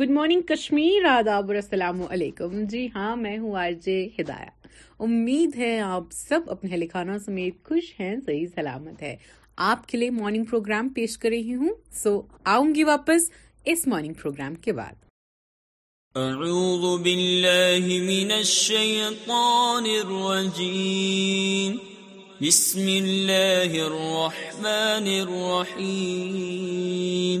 Good morning Kashmir آداب اور السلام علیکم جی ہاں میں ہوں آر جے ہدایہ امید ہے آپ سب اپنے خانوں سمیت خوش ہیں صحیح سلامت ہے آپ کے لیے مارننگ پروگرام پیش کر رہی ہوں سو آؤں گی واپس اس مارننگ پروگرام کے بعد اعوذ باللہ من الشیطان الرجیم بسم اللہ الرحمن الرحیم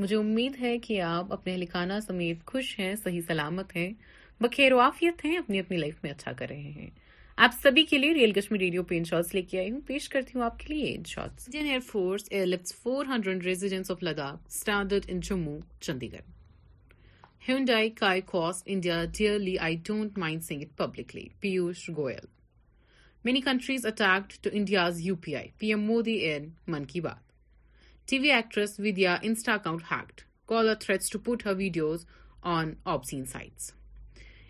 مجھے امید ہے کہ آپ اپنے لکھانا سمیت خوش ہیں صحیح سلامت ہیں بخیر وافیت ہیں اپنی اپنی لائف میں اچھا کر رہے ہیں آپ سبھی کے لیے ریئل کشمیر ریڈیو پہ shorts Indian air force airlift four hundred of Ladakh standard in Jammu Chandigarh Hyundai کائی India dearly I don't mind sing it publicly Piyush Goyal many countries attacked to India's U P M Modi and Mann Ki Baat T V actress Vidya insta account hacked caller threats to put her videos on obscene sites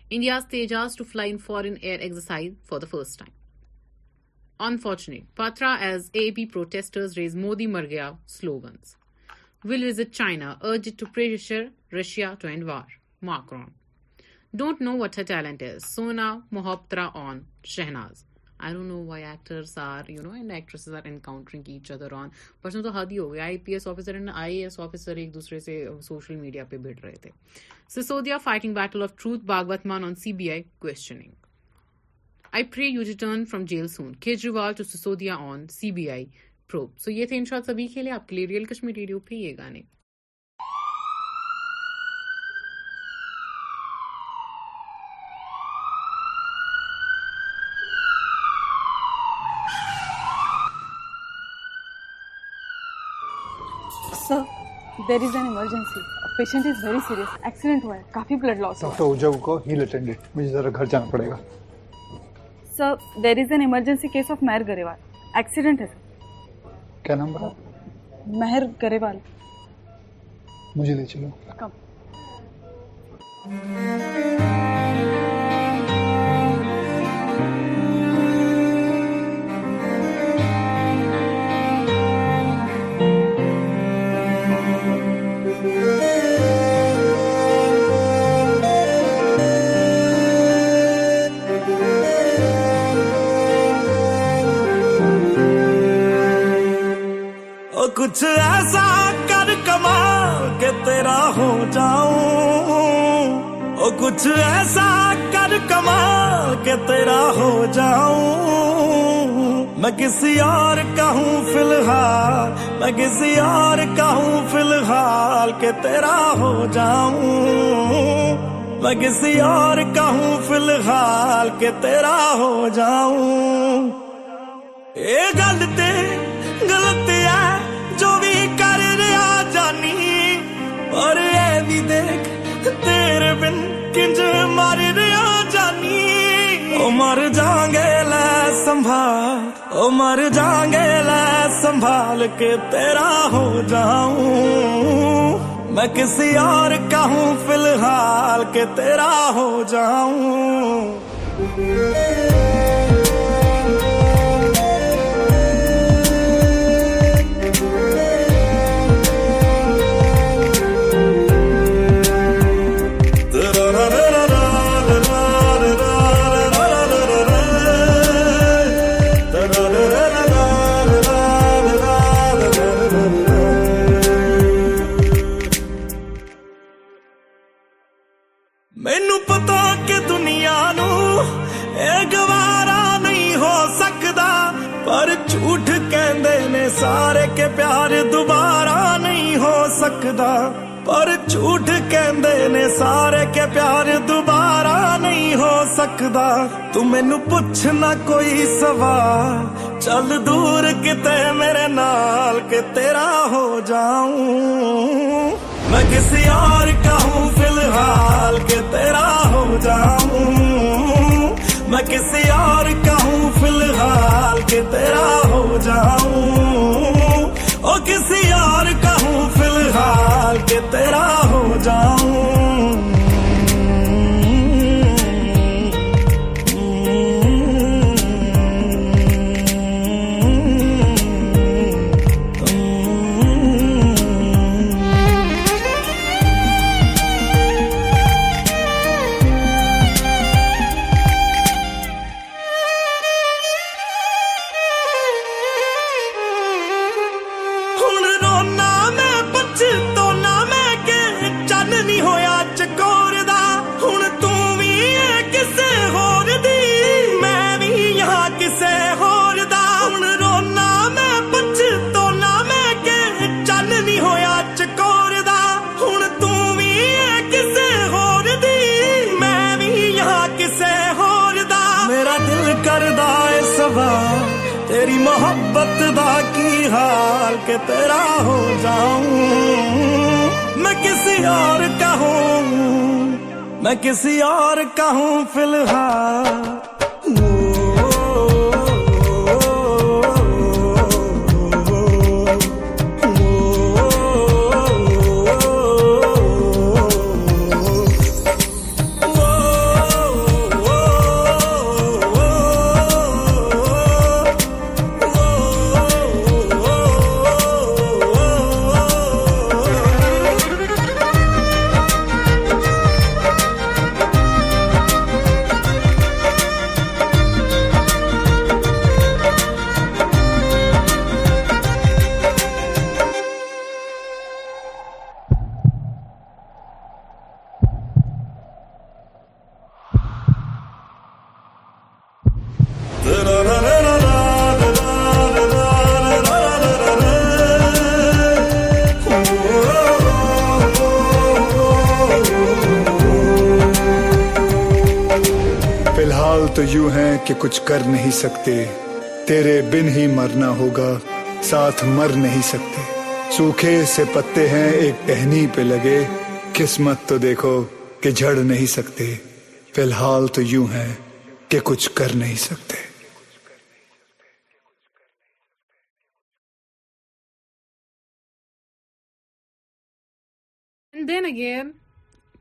India's Tejas to fly in foreign air exercise for the first time unfortunate Patra as a B protesters raise Modi مر گیا slogans will visit China urge to pressure Russia to end war Macron don't know what her talent is Sona Mohapatra on Shehnaaz I don't know why actors are you know and actresses are encountering each other in person تو حد ہی ہو گیا I P S officer and I S officer ایک دوسرے سے social media پہ بھیڑ رہے تھے Sisodia fighting battle of truth باغوت Mann on C B I questioning I pray you return from jail soon Kejriwal to Sisodia on C B I probe so یہ تھے ان شاء اللہ سبھی کے لیے آپ کے لیے ریئل کشمیر ریڈیو پہ یہ گانے گریوال ہے سر کیا نام برابر مہر گریوال مجھے کچھ ایسا کر کمال تیرا ہو جاؤں او کچھ ایسا کر کمال تیرا ہو جاؤں میں کسی اور کہوں فی الحال میں کسی اور کہوں فی الحال کہ تیرا ہو جاؤں میں کسی اور کہوں فی الحال کے تیرا ہو جاؤں اے گل جانی جا گے لال گے لے سنبھال کے تیرا ہو جاؤں میں کسی اور کہوں فی الحال کہ تیرا ہو جاؤں دور کتے میرے نال تیرا ہو جاؤں میں کسی اور کہوں فی الحال کہ تیرا ہو جاؤں میں کسی اور کہوں فی الحال کہ تیرا ہو جاؤں او کسی اور کہوں فی الحال کہ تیرا ہو جاؤں تیرا ہو جاؤں میں کسی اور کہوں میں کسی اور کہوں فی الحال فی الحال تو یوں ہے کہ کچھ کر نہیں سکتے تیرے بن ہی مرنا ہوگا ساتھ مر نہیں سکتے سوکھے سے پتے ہیں ایک ٹہنی پہ لگے قسمت تو دیکھو کہ جھڑ نہیں سکتے فی الحال تو یوں ہے کہ کچھ کر نہیں سکتے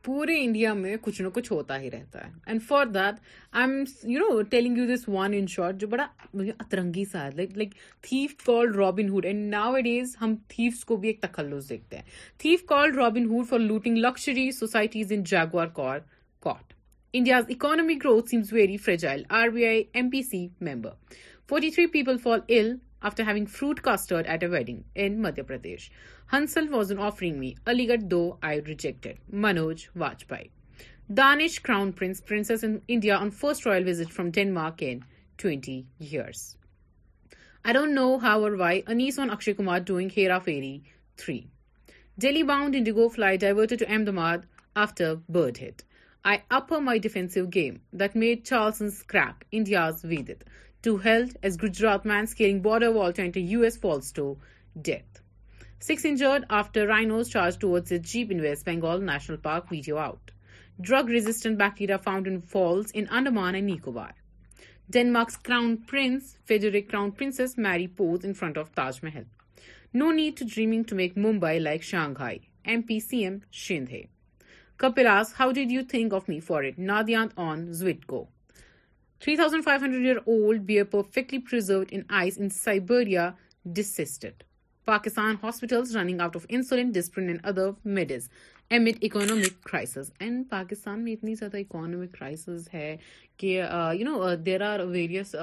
پورے انڈیا میں کچھ نہ کچھ ہوتا ہی رہتا ہے and for that I am you know telling you this one in short جو بڑا مجھے اترنگی سا ہے like like thief call Robin Hood and now it is ہم تھیفس کو بھی ایک تخلص دیکھتے ہیں thief call Robin Hood for looting luxury societies in Jaguar car caught India's economy growth seems very fragile R B I M P C member forty three people fall ill after having fruit custard at a wedding in Madhya Pradesh Hansal was an offering me Aligarh do I rejected Manoj Bajpayee Danish crown prince princess in India on first royal visit from Denmark in twenty years I don't know how or why Anees on Akshay Kumar doing Hera Pheri three Delhi bound IndiGo flight diverted to Ahmedabad after bird hit I up my defensive game that made Charles crack India's ویدت to held as Gujarat man scaling border wall to end U S falls to death 6 injured after rhinos charged towards a jeep in West Bengal National Park. Video out. Drug-resistant bacteria found in falls in Andaman and Nicobar. Denmark's Crown Prince, Frederick Crown Princess Mary pose in front of Taj Mahal. No need to dreaming to make Mumbai like Shanghai. MPCM Shinde. Kapil asks, how did you think of me for it? Nadiant on Zwitko. 3,500-year-old bear perfectly preserved in ice in Siberia, desisted. Pakistan hospitals running out of insulin disprin and other medicines and economic crisis and Pakistan میں اتنی زیادہ economic crisis ہے کہ you know there are various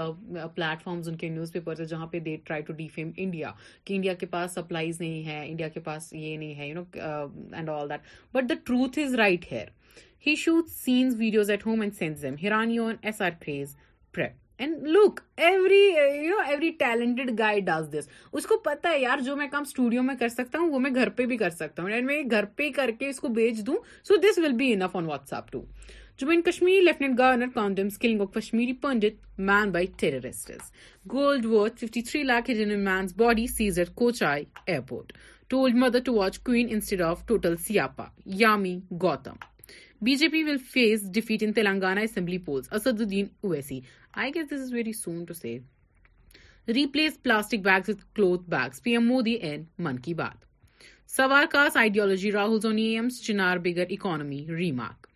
plate فارمز ان کے news paper جہاں پہ they try to defame India کہ انڈیا کے پاس سپلائیز نہیں ہے انڈیا کے پاس یہ نہیں ہے you know and all that but the truth is right here he should sends videos at home and sends ہیران U N S R craze and look every you know every talented guy does this اس کو پتا ہے یار جو میں کام studio میں کر سکتا ہوں وہ میں گھر پہ بھی کر سکتا ہوں اینڈ میں گھر پہ کر کے اس کو بھیج دوں so this will be enough on WhatsApp to Jammu and Kashmir lieutenant governor condemns killing of Kashmiri Pandit man by terrorist gold worth fifty three lakh hidden man's body seized Kochi airport told mother to watch queen instead of Total Siyapaa Yami Gautam B J P will face defeat in Telangana assembly polls Asaduddin Owaisi I guess this is very soon to save replies plastic bags with cloth bags P M Modi and Mann Ki Baat سوار کاس ideology Rahul زونی AIIMS چنار bigger economy remark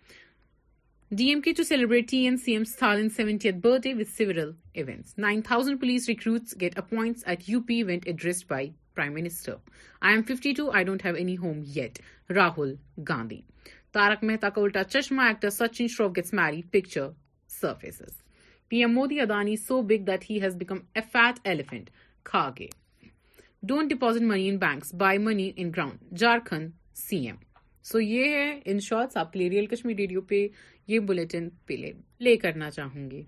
D M K to celebrate T N C M Stalin seventy eighth birthday with several events nine thousand police recruits get appoints at U P event addressed by prime minister I M fifty two I don't have any home yet Rahul Gandhi Taarak Mehta Ka Ooltah Chashmah actor Sachin Shroff gets marry picture surfaces P M Modi Adani so big that he has become a fat elephant کھا کے don't deposit money in banks buy money in ground Jharkhand C M so یہ ہے ان shorts آپ کے لیے real Kashmir radio پہ یہ bulletin پلے لے کرنا چاہوں گی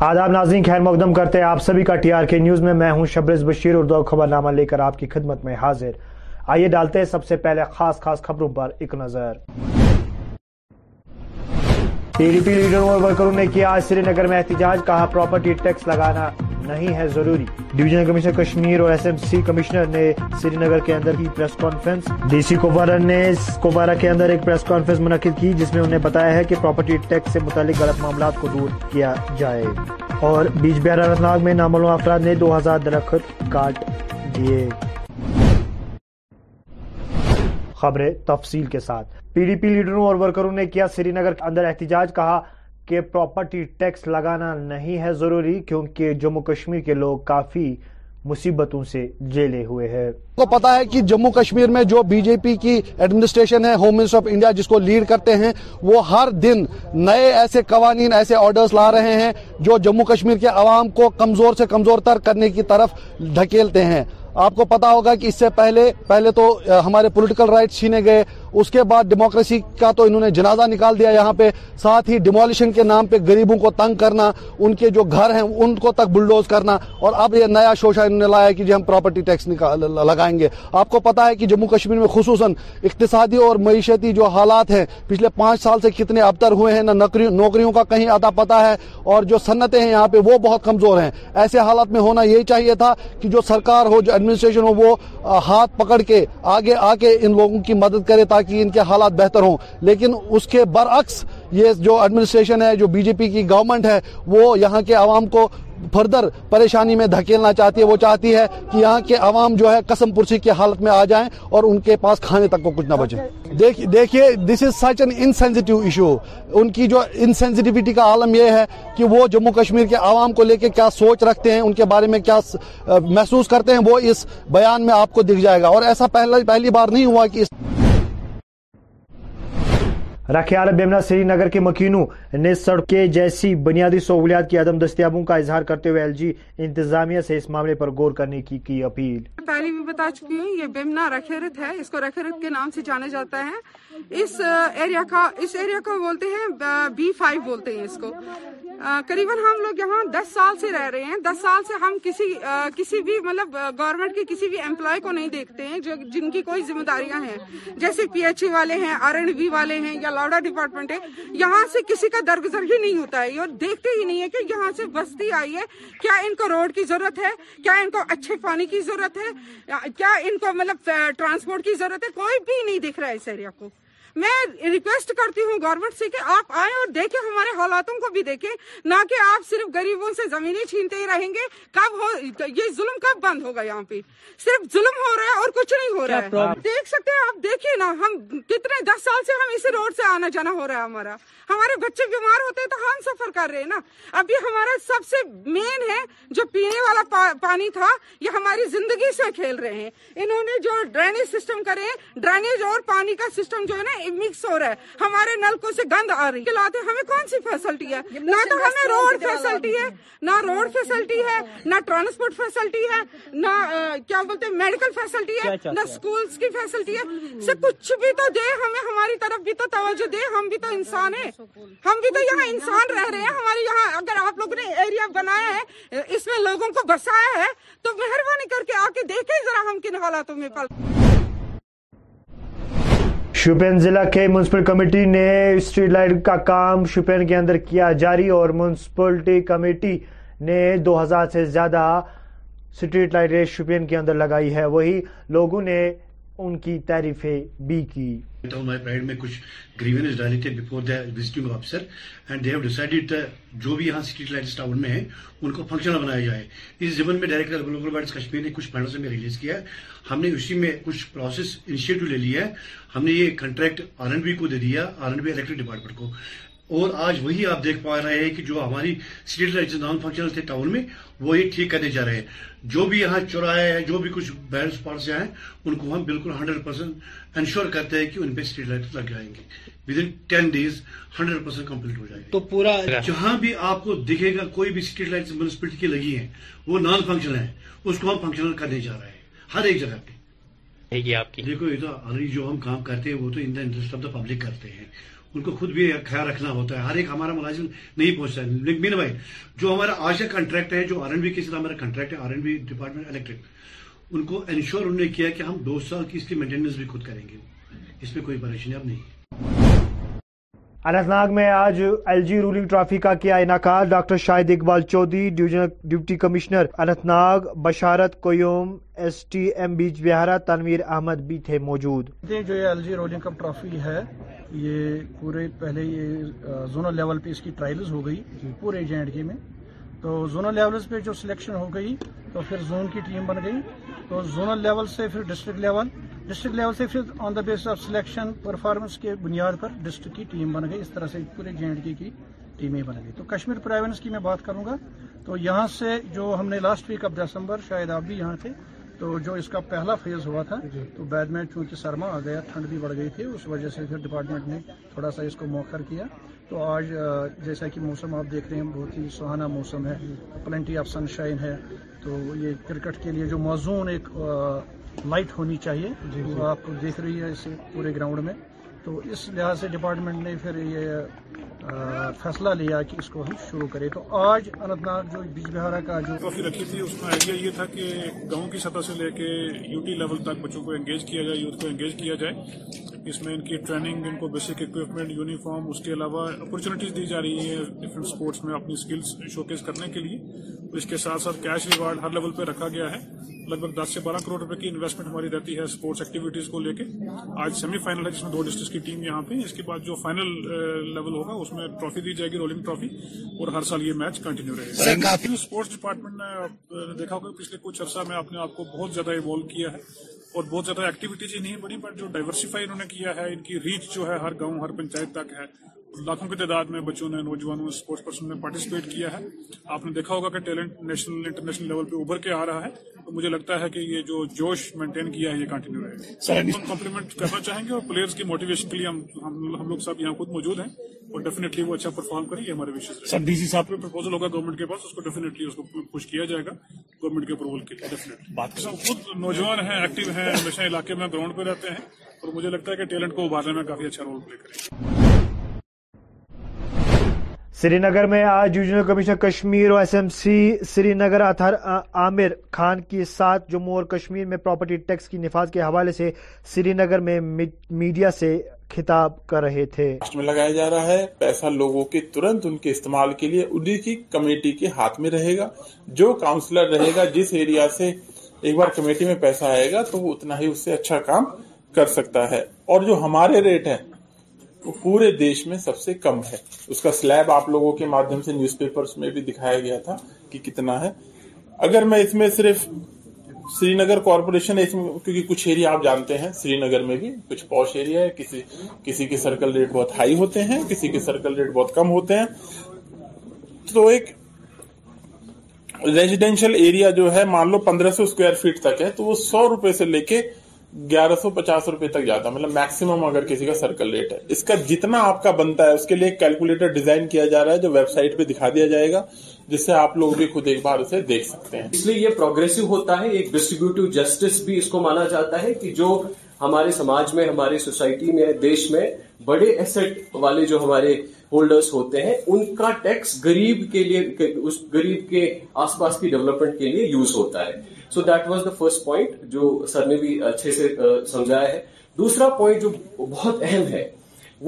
آداب ناظرین خیر مقدم کرتے ہیں آپ سبھی کا ٹی آر کے نیوز میں میں ہوں شبرز بشیر اردو خبر نامہ لے کر آپ کی خدمت میں حاضر آئیے ڈالتے ہیں سب سے پہلے خاص خاص خبروں پر ایک نظر ٹی ڈی پی لیڈروں اور ورکروں نے کیا آج سری نگر میں احتجاج کہا پراپرٹی ٹیکس لگانا نہیں ہے ضروری ڈیویژنل کمشنر کشمیر اور ایس ایم سی کمشنر نے سری نگر کے اندر کی press conference D C Kupwara نے کوپارا کے اندر ایک پریس کانفرنس منعقد کی جس میں انہیں بتایا ہے کہ پراپرٹی ٹیکس سے متعلق غلط معاملات کو دور کیا جائے اور بیچ بہار انتناگ میں نامعلوم افراد نے دو ہزار درخت کاٹ دیے خبریں تفصیل کے ساتھ پی ڈی پی لیڈروں اور ورکروں نے کیا سری نگر اندر احتجاج کہا کہ پراپرٹی ٹیکس لگانا نہیں ہے ضروری کیونکہ جموں کشمیر کے لوگ کافی مصیبتوں سے جیلے ہوئے ہیں کو پتا ہے کہ جموں کشمیر میں جو بی جے پی کی ایڈمنسٹریشن ہے ہوم منسٹر آف انڈیا جس کو لیڈ کرتے ہیں وہ ہر دن نئے ایسے قوانین ایسے آرڈرز لا رہے ہیں جو جموں کشمیر کے عوام کو کمزور سے کمزور تر کرنے کی طرف ڈھکیلتے ہیں آپ کو پتا ہوگا کہ اس سے پہلے پہلے تو ہمارے پولیٹیکل رائٹ چھینے گئے اس کے بعد ڈیموکریسی کا تو انہوں نے جنازہ نکال دیا یہاں پہ ساتھ ہی ڈیمولیشن کے نام پہ غریبوں کو تنگ کرنا ان کے جو گھر ہیں ان کو تک بلڈوز کرنا اور اب یہ نیا شوشہ انہوں نے لایا کہ جی ہم پراپرٹی ٹیکس لگائیں گے آپ کو پتا ہے کہ جموں کشمیر میں خصوصاً اقتصادی اور معیشتی جو حالات ہیں پچھلے پانچ سال سے کتنے ابتر ہوئے ہیں نہ نوکریوں کا کہیں آتا پتا ہے اور جو صنعتیں ہیں یہاں پہ وہ بہت کمزور ہیں ایسے حالات میں ہونا یہی چاہیے تھا کہ جو سرکار ہو جو ایڈمنسٹریشن ہو وہ ہاتھ پکڑ کے آگے آ کے ان لوگوں کی مدد کرے تاکہ ان کے حالات بہتر ہوں لیکن اس کے برعکس یہ جو ایڈمنسٹریشن ہے جو بی جے پی کی گورنمنٹ ہے وہ یہاں کے عوام کو فردر پریشانی میں دھکیلنا چاہتی ہے وہ چاہتی ہے کہ یہاں کے عوام جو ہے قسم پرسی کی حالت میں آ جائیں اور ان کے پاس کھانے تک کو کچھ نہ بچے دیکھیے this is such an insensitive issue ان کی جو انسینسٹیوٹی کا عالم یہ ہے کہ وہ جموں کشمیر کے عوام کو لے کے کیا سوچ رکھتے ہیں ان کے بارے میں کیا محسوس کرتے ہیں وہ اس بیان میں آپ کو دکھ جائے گا اور ایسا پہلی بار نہیں ہوا کہ اس عالم بیمنا سری نگر کے مکینو نے سڑکیں جیسی بنیادی سہولیات کی عدم دستیابوں کا اظہار کرتے ہوئے ایل جی انتظامیہ سے اس معاملے پر غور کرنے کی کی اپیل پہلے بھی بتا چکی ہوں یہ بیمنا رکھیرت ہے اس کو رکھیرت کے نام سے جانا جاتا ہے اس ایریا کا اس ایریا کو بولتے ہیں بی فائیو بولتے ہیں اس کو قریباً ہم لوگ یہاں دس سال سے رہ رہے ہیں دس سال سے ہم کسی بھی مطلب گورنمنٹ کے کسی بھی امپلائی کو نہیں دیکھتے ہیں جن کی کوئی ذمہ داریاں ہیں جیسے پی ایچ ای والے ہیں آر اینڈ بی والے ہیں یا لوڈا ڈپارٹمنٹ ہے یہاں سے کسی کا درگزر ہی نہیں ہوتا ہے اور دیکھتے ہی نہیں ہے کہ یہاں سے بستی آئی ہے کیا ان کو روڈ کی ضرورت ہے کیا ان کو اچھے پانی کی ضرورت ہے کیا ان کو مطلب ٹرانسپورٹ کی ضرورت ہے کوئی بھی نہیں دیکھ رہا ہے اس ایریا کو میں ریکویسٹ کرتی ہوں گورنمنٹ سے کہ آپ آئیں اور دیکھیں ہمارے حالاتوں کو بھی دیکھیں نہ کہ آپ صرف سے چھینتے ہی رہیں گے کب کب ہو ہو یہ ظلم ظلم بند ہوگا یہاں پہ صرف رہا ہے اور کچھ نہیں ہو رہا ہے دیکھ سکتے ہیں آپ دیکھیے نا ہم کتنے دس سال سے ہم اسی روڈ سے آنا جانا ہو رہا ہے ہمارا ہمارے بچے بیمار ہوتے ہیں تو ہم سفر کر رہے ہیں نا اب یہ ہمارا سب سے مین ہے جو پینے والا پانی تھا یہ ہماری زندگی سے کھیل رہے ہیں انہوں نے جو ڈرینیج سسٹم کرے ڈرینیج اور پانی کا سسٹم جو ہے نا مکس ہو رہا ہے ہمارے نلکوں سے گند آ رہی ہے ہے ہمیں کون سی فیسلٹی نہ تو ہمیں روڈ فیسلٹی ہے نہ روڈ فیسلٹی ہے نہ ٹرانسپورٹ فیسلٹی ہے نہ کیا بولتے ہیں کچھ بھی تو دے ہمیں ہماری طرف بھی تو توجہ دے ہم بھی تو انسان ہیں ہم بھی تو یہاں انسان رہ رہے ہیں ہمارے یہاں اگر آپ لوگ نے ایریا بنایا ہے اس میں لوگوں کو بسایا ہے تو مہربانی کر کے آ کے دیکھیں ذرا ہم کن حالاتوں میں پل شوپین ضلع کے میونسپل کمیٹی نے اسٹریٹ لائٹ کا کام شوپین کے اندر کیا جاری اور میونسپلٹی کمیٹی نے دو ہزار سے زیادہ اسٹریٹ لائٹ شوپین کے اندر لگائی ہے وہی لوگوں نے ان کی تعریفیں بھی کی میں جو بھی یہاں سٹریٹ لائٹس ٹاؤن میں ہیں ان کو فنکشنل بنایا جائے اس زمن میں ڈائریکٹر گلوبل نے کچھ پینلوں سے میں ریلیز کیا ہے ہم نے اسی میں کچھ پروسیس انیشیٹو لے لیا ہے ہم نے یہ کنٹریکٹ آر این بی کو دے دیا آر این الیکٹرک ڈپارٹمنٹ کو اور آج وہی آپ دیکھ پا رہے ہیں کہ جو ہماری سٹیٹ لائٹ نان فنکشنل تھے ٹاؤن میں وہ یہ ٹھیک کرنے جا رہے ہیں جو بھی یہاں چورائے ہیں جو بھی کچھ سے ہیں ان کو ہم بالکل ہنڈریڈ پرسینٹ انشور کرتے ہیں کہ ان پہ سٹریٹ لائٹ لگ جائیں گے ten days hundred percent complete ہو جائے گا تو پورا جہاں بھی آپ کو دکھے گا کوئی بھی سٹریٹ لائٹ میونسپلٹی کی لگی ہیں وہ نان فنکشنل ہیں اس کو ہم فنکشنل کرنے جا رہے ہیں ہر ایک جگہ پہ آپ دیکھو یہ تو جو ہم کام کرتے ہیں وہ تو in the interest of the public کرتے ہیں ان کو خود بھی خیال رکھنا ہوتا ہے ہر ایک ہمارا ملازم نہیں پہنچتا ہے لیکن مین بھائی جو ہمارا آج کا کانٹریکٹ ہے جو آر این بی کے ساتھ ہمارا کانٹریکٹ ہے R N B department electric ان کو انشور انہوں نے کیا کہ ہم دو سال کی اس کی مینٹیننس بھی خود کریں گے اس میں کوئی پریشانی اب نہیں ہے اننت ناگ میں آج ایل جی رولنگ ٹرافی کا کیا انعقاد doctor Shahid Iqbal Chaudhary divisional deputy commissioner Anantnag Basharat Qayoom S T M Bijbehara Tanveer Ahmad بھی تھے موجود جو L G rolling cup trophy ہے یہ پورے پہلے یہ زونل لیول پہ اس کی ٹرائلز ہو گئی جی۔ پورے جے اینڈ کے میں تو زونل لیول پہ جو سلیکشن ہو گئی تو پھر زون کی ٹیم بن گئی تو زونل لیول سے پھر ڈسٹرکٹ لیول ڈسٹرکٹ لیول سے پھر on the base of selection performance کے بنیاد پر ڈسٹرک کی ٹیم بن گئی اس طرح سے پورے جے اینڈ کے کی ٹیمیں بن گئی تو کشمیر پرائیونس کی میں بات کروں گا تو یہاں سے جو ہم نے لاسٹ ویک آف دسمبر شاید آپ بھی یہاں تھے تو جو اس کا پہلا فیز ہوا تھا جی۔ تو بیڈ میں چونکہ سرما آ گیا ٹھنڈ بھی بڑھ گئی تھی اس وجہ سے پھر ڈپارٹمنٹ نے تھوڑا سا اس کو موخر کیا تو آج جیسا کہ موسم آپ دیکھ رہے ہیں بہت ہی سہانا موسم ہے پلنٹی آف سن شائن ہے تو یہ کرکٹ کے لیے جو موزون ایک لائٹ ہونی چاہیے جو جی، جی۔ آپ کو دیکھ رہی ہے اس پورے گراؤنڈ میں تو اس لحاظ سے ڈپارٹمنٹ نے پھر یہ فیصلہ لیا کہ اس کو ہم شروع کریں تو آج ناگ جو بج بہارا کا جو کافی رکھی تھی اس میں آئیڈیا یہ تھا کہ گاؤں کی سطح سے لے کے یو ٹی لیول تک بچوں کو انگیج کیا جائے یوتھ کو انگیج کیا جائے اس میں ان کی ٹریننگ ان کو بیسک اکوپمنٹ یونیفارم اس کے علاوہ اپرچونیٹیز دی جا رہی ہے ڈفرینٹ اسپورٹس میں اپنی اسکلس شوکیس کرنے کے لیے اس کے ساتھ ساتھ کیش ریوارڈ ہر لیول پہ رکھا گیا ہے لگ بھگ دس سے بارہ کروڑ روپے کی انویسٹمنٹ ہماری رہتی ہے اسپورٹس ایکٹیویٹیز کو لے کے آج سیمی فائنل ہے جس میں دو ڈسٹرکس کی ٹیم یہاں پہ اس کے بعد جو فائنل لیول ہوگا اس میں ٹرافی دی جائے گی رولنگ ٹرافی اور ہر سال یہ میچ کنٹینیو رہے گا اسپورٹس ڈپارٹمنٹ نے دیکھا ہوگا پچھلے کچھ عرصہ میں اپنے آپ کو بہت زیادہ ایوالو کیا ہے اور بہت زیادہ ایکٹیویٹیز نہیں بڑی بٹ جو ڈائیورسیفائی انہوں نے کیا ہے ان کی ریچ جو ہے ہر گاؤں ہر پنچایت تک ہے لاکھوں کی تعداد میں بچوں نے نوجوانوں نے اسپورٹس پرسن نے پارٹیسپیٹ کیا ہے آپ نے دیکھا ہوگا کہ ٹیلنٹ نیشنل انٹرنیشنل لیول پہ ابھر کے آ رہا ہے تو مجھے لگتا ہے کہ یہ جو جوش مینٹین کیا ہے یہ کنٹینیو رہے ہم کمپلیمنٹ کرنا چاہیں گے اور پلیئرز کی موٹیویشن کے لیے ہم لوگ صاحب یہاں خود موجود ہیں اور ڈیفینیٹلی وہ اچھا پرفارم کریں یہ ہمارے ڈی سی صاحب پرپوزل ہوگا گورنمنٹ کے پاس اس کو ڈیفینیٹلی اس کو پوش کیا جائے گا گورنمنٹ کے اپروول کے لیے خود نوجوان ہیں ایکٹیو ہیں ہمیشہ علاقے میں گراؤنڈ پہ رہتے ہیں اور مجھے لگتا ہے کہ ٹیلنٹ کو ابھارنے میں کافی اچھا رول پلے کریں سری نگر میں آج کمشنر کمیشن اور S M C Srinagar Athar Aamir Khan کے ساتھ جموں اور کشمیر میں پراپرٹی ٹیکس کی نفاذ کے حوالے سے سری نگر میں میڈیا سے خطاب کر رہے تھے میں لگایا جا رہا ہے پیسہ لوگوں کے ترنت ان کے استعمال کے لیے کی کمیٹی کے ہاتھ میں رہے گا جو کاؤنسلر رہے گا جس ایریا سے ایک بار کمیٹی میں پیسہ آئے گا تو وہ اتنا ہی اس سے اچھا کام کر سکتا ہے اور جو ہمارے ریٹ ہیں پورے دیش میں سب سے کم ہے اس کا سلیب آپ لوگوں کے مادھیم سے نیوز پیپرز میں بھی دکھایا گیا تھا کہ کتنا ہے اگر میں اس میں صرف سری نگر کارپوریشن کیونکہ کچھ ایریا آپ جانتے ہیں سری نگر میں بھی کچھ پوش ایریا ہے کسی کسی کے سرکل ریٹ بہت ہائی ہوتے ہیں کسی کے سرکل ریٹ بہت کم ہوتے ہیں تو ایک ریزیڈینشل ایریا جو ہے مان لو پندرہ سو اسکوائر فیٹ تک ہے تو وہ سو روپے سے لے کے گیارہ سو پچاس روپے تک جاتا ہے مطلب میکسیمم اگر کسی کا سرکل ریٹ ہے اس کا جتنا آپ کا بنتا ہے اس کے لیے کیلکولیٹر ڈیزائن کیا جا رہا ہے جو ویب سائٹ پہ دکھا دیا جائے گا جس سے آپ لوگ بھی خود ایک بار اسے دیکھ سکتے ہیں اس لیے یہ پروگرسو ہوتا ہے ایک ڈسٹریبیوٹیو جسٹس بھی اس کو مانا جاتا ہے کہ جو ہمارے سماج میں ہماری سوسائٹی میں دیش میں بڑے ایسٹ والے جو ہمارے ہولڈرز ہوتے ہیں ان کا ٹیکس گریب کے لیے اس گریب کے آس پاس کی ڈیولپمنٹ کے لیے یوز ہوتا ہے so that was the first point جو سر نے بھی اچھے سے سمجھایا ہے دوسرا پوائنٹ جو بہت اہم ہے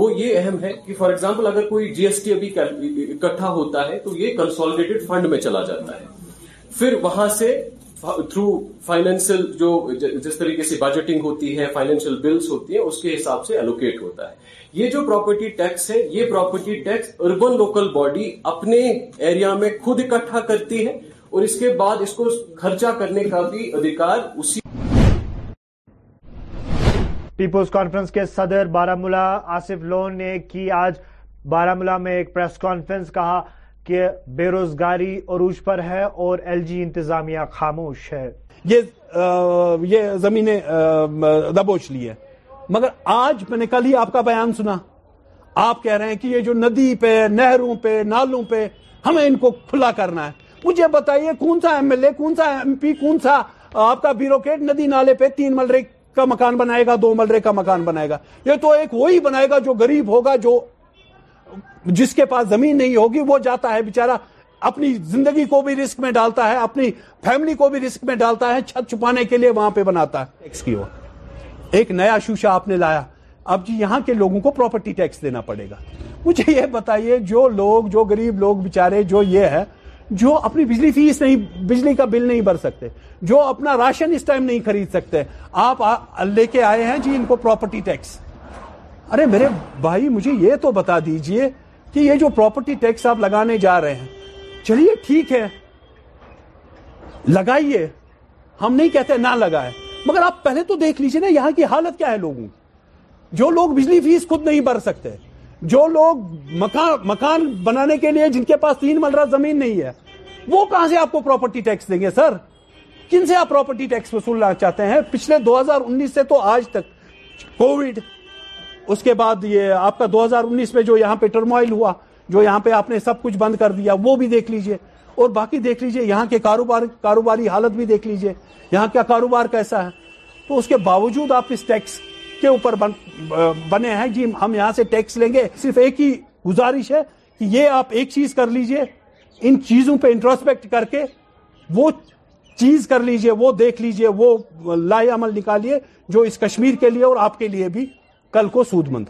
وہ یہ اہم ہے کہ فار ایگزامپل اگر کوئی جی ایس ٹی ابھی اکٹھا ہوتا ہے تو یہ کنسالیڈیٹڈ فنڈ میں چلا جاتا ہے پھر وہاں سے تھرو فائنینشل جو جس طریقے سے بجٹنگ ہوتی ہے فائنینشیل بلس ہوتی ہیں اس کے حساب سے الوکیٹ ہوتا ہے یہ جو پراپرٹی ٹیکس ہے یہ property tax urban local body اپنے ایریا میں خود اکٹھا کرتی ہے اور اس کے بعد اس کو خرچہ کرنے کا بھی ادھیکار اسی پیپلز کانفرنس کے صدر بارہ ملا آصف لون نے کی آج بارہ ملا میں ایک پریس کانفرنس کہا کہ بے روزگاری عروج پر ہے اور ایل جی انتظامیہ خاموش ہے ہے یہ یہ یہ زمینیں لی مگر آج میں نے کل ہی آپ آپ کا بیان سنا کہہ رہے ہیں کہ جو ندی پہ نہروں پہ نالوں پہ ہمیں ان کو کھلا کرنا ہے مجھے بتائیے کون سا ایم ایل اے کون سا ایم پی کون سا آپ کا بیوروکریٹ ندی نالے پہ تین ملرے کا مکان بنائے گا دو ملرے کا مکان بنائے گا یہ تو ایک وہی بنائے گا جو غریب ہوگا جو جس کے پاس زمین نہیں ہوگی وہ جاتا ہے بیچارہ اپنی زندگی کو بھی رسک میں ڈالتا ہے اپنی فیملی کو بھی رسک میں ڈالتا ہے چھت چھپانے کے لیے وہاں پہ بناتا ہے ٹیکس کی ایک نیا شوشا لایا اب جی یہاں کے لوگوں کو پراپرٹی ٹیکس دینا پڑے گا مجھے یہ بتائیے جو لوگ جو غریب لوگ بیچارے جو یہ ہے جو اپنی بجلی فیس نہیں بجلی کا بل نہیں بھر سکتے جو اپنا راشن اس ٹائم نہیں خرید سکتے آپ لے کے آئے ہیں جی ان کو پراپرٹی ٹیکس ارے میرے بھائی مجھے یہ تو بتا دیجئے کہ یہ جو پراپرٹی ٹیکس آپ لگانے جا رہے ہیں چلیے ٹھیک ہے لگائیے ہم نہیں کہتے نہ لگائے مگر آپ پہلے تو دیکھ لیجئے نا یہاں کی حالت کیا ہے لوگوں کی جو لوگ بجلی فیس خود نہیں بھر سکتے جو لوگ مکان بنانے کے لیے جن کے پاس تین ملرہ زمین نہیں ہے وہ کہاں سے آپ کو پراپرٹی ٹیکس دیں گے سر کن سے آپ پراپرٹی ٹیکس وصولنا چاہتے ہیں پچھلے دو ہزار انیس سے تو آج تک کووڈ اس کے بعد یہ آپ کا دو ہزار انیس میں جو یہاں پہ ٹرموائل ہوا جو یہاں پہ آپ نے سب کچھ بند کر دیا وہ بھی دیکھ لیجئے اور باقی دیکھ لیجئے یہاں کے کاروباری حالت بھی دیکھ لیجئے یہاں کا کاروبار کیسا ہے تو اس کے باوجود آپ اس ٹیکس کے اوپر بنے ہیں جی ہم یہاں سے ٹیکس لیں گے صرف ایک ہی گزارش ہے کہ یہ آپ ایک چیز کر لیجئے ان چیزوں پہ انٹروسپیکٹ کر کے وہ چیز کر لیجئے وہ دیکھ لیجئے وہ لائے عمل نکالیے جو اس کشمیر کے لیے اور آپ کے لیے بھی کل کو سود مند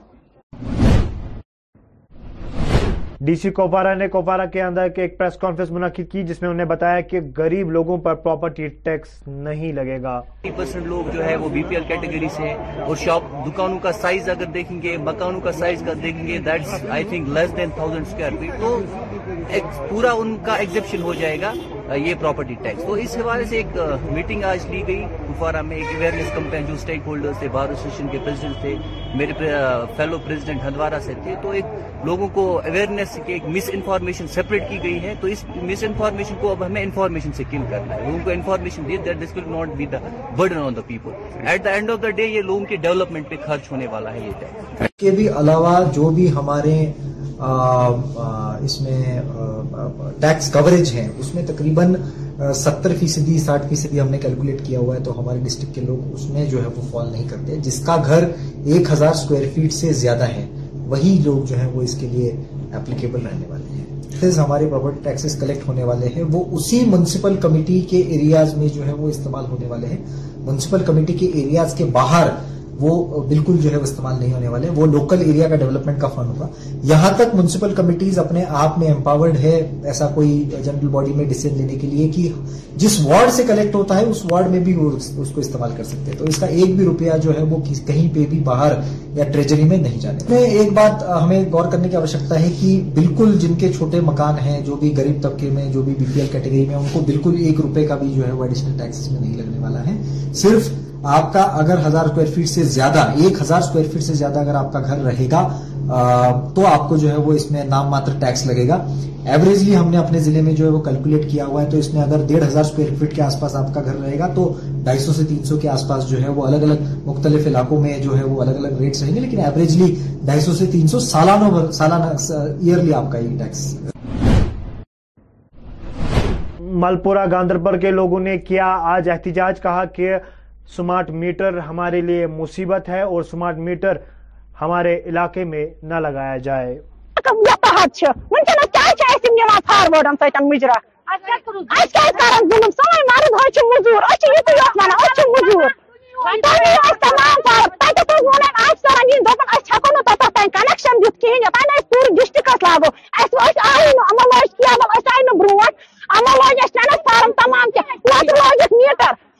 ڈی سی کوپارا نے کوپارا کے اندر ایک پریس کانفرنس منعقد کی جس میں انہوں نے بتایا کہ غریب لوگوں پر پراپرٹی ٹیکس نہیں لگے گا پرسینٹ لوگ جو ہے وہ بی پی ایل کیٹیگری ہیں اور شاپ دکانوں کا سائز اگر دیکھیں گے مکانوں کا سائز اگر دیکھیں گے that's I think less than thousand square feet تو پورا ان کا ایگزپشن ہو جائے گا یہ پراپرٹی ٹیکس تو اس حوالے سے ایک میٹنگ آج لی گئی کپوارہ میں ایک اویئرنیس کمپین جو اسٹیک ہولڈر تھے بار ایسوسیشن کے میرے فیلو پریزیڈنٹ ہندوارا سے تھے تو ایک لوگوں کو اویئرنیس کے مس انفارمیشن سپریٹ کی گئی ہے تو اس مس انفارمیشن کو اب ہمیں انفارمیشن سے کل کرنا ہے لوگوں کو information that this will not be burden on the people at the end of the day یہ لوگوں کے ڈیولپمنٹ پہ خرچ ہونے والا ہے یہ ٹیکس کے بھی علاوہ جو بھی ہمارے اس میں ٹیکس کوریج ہیں اس میں تقریباً ستر فیصدی ساٹھ فیصدی ہم نے کیلکولیٹ کیا ہوا ہے تو ہمارے ڈسٹرکٹ کے لوگ اس میں جو ہے وہ فال نہیں کرتے جس کا گھر ایک ہزار اسکوائر فیٹ سے زیادہ ہے وہی لوگ جو ہے وہ اس کے لیے اپلیکیبل رہنے والے ہیں ہمارے پراپرٹی ٹیکسز کلیکٹ ہونے والے ہیں وہ اسی میونسپل کمیٹی کے ایریاز میں جو ہے وہ استعمال ہونے والے ہیں میونسپل کمیٹی کے ایریاز کے باہر وہ بالکل جو ہے وہ استعمال نہیں ہونے والے وہ لوکل ایریا کا ڈیولپمنٹ کا فنڈ ہوگا یہاں تک منسپل کمیٹیز اپنے آپ میں امپاورڈ ہے ایسا کوئی جنرل باڈی میں ڈسن لینے کے لیے کہ جس وارڈ سے کلیکٹ ہوتا ہے اس وارڈ میں بھی وہ اس کو استعمال کر سکتے تو اس کا ایک بھی روپیہ جو ہے وہ کہیں پہ بھی باہر یا ٹریجری میں نہیں جانے میں ایک بات ہمیں غور کرنے کی آشکتا ہے کہ بالکل جن کے چھوٹے مکان ہیں جو بھی غریب طبقے میں جو بھی بی پی ایل کیٹیگری میں ان کو بالکل ایک روپے کا بھی جو ہے وہ ایڈیشنل ٹیکس میں نہیں لگنے والا ہے صرف آپ کا اگر ہزار اسکوائر فٹ سے زیادہ ایک ہزار اسکوائر فٹ سے زیادہ اگر آپ کا گھر رہے گا تو آپ کو جو ہے وہ اس میں نام ماتر ٹیکس لگے گا ایوریجلی ہم نے اپنے ضلع میں جو ہے وہ کیلکولیٹ کیا ہوا ہے تو اس میں اگر ڈیڑھ ہزار اسکوائر فٹ کے آس پاس آپ کا گھر رہے گا تو ڈھائی سو سے تین سو کے آس پاس جو ہے وہ الگ الگ مختلف علاقوں میں جو ہے وہ الگ الگ ریٹس رہیں گے لیکن ایوریجلی ڈھائی سو سے تین سو سالانہ سالانہ ایئرلی آپ کا یہ ٹیکس ملپورہ گاندربل کے لوگوں نے کیا آج احتجاج کہا کہ سمارٹ میٹر ہمارے لیے مصیبت ہے اور سمارٹ میٹر ہمارے علاقے میں نہ لگایا جائے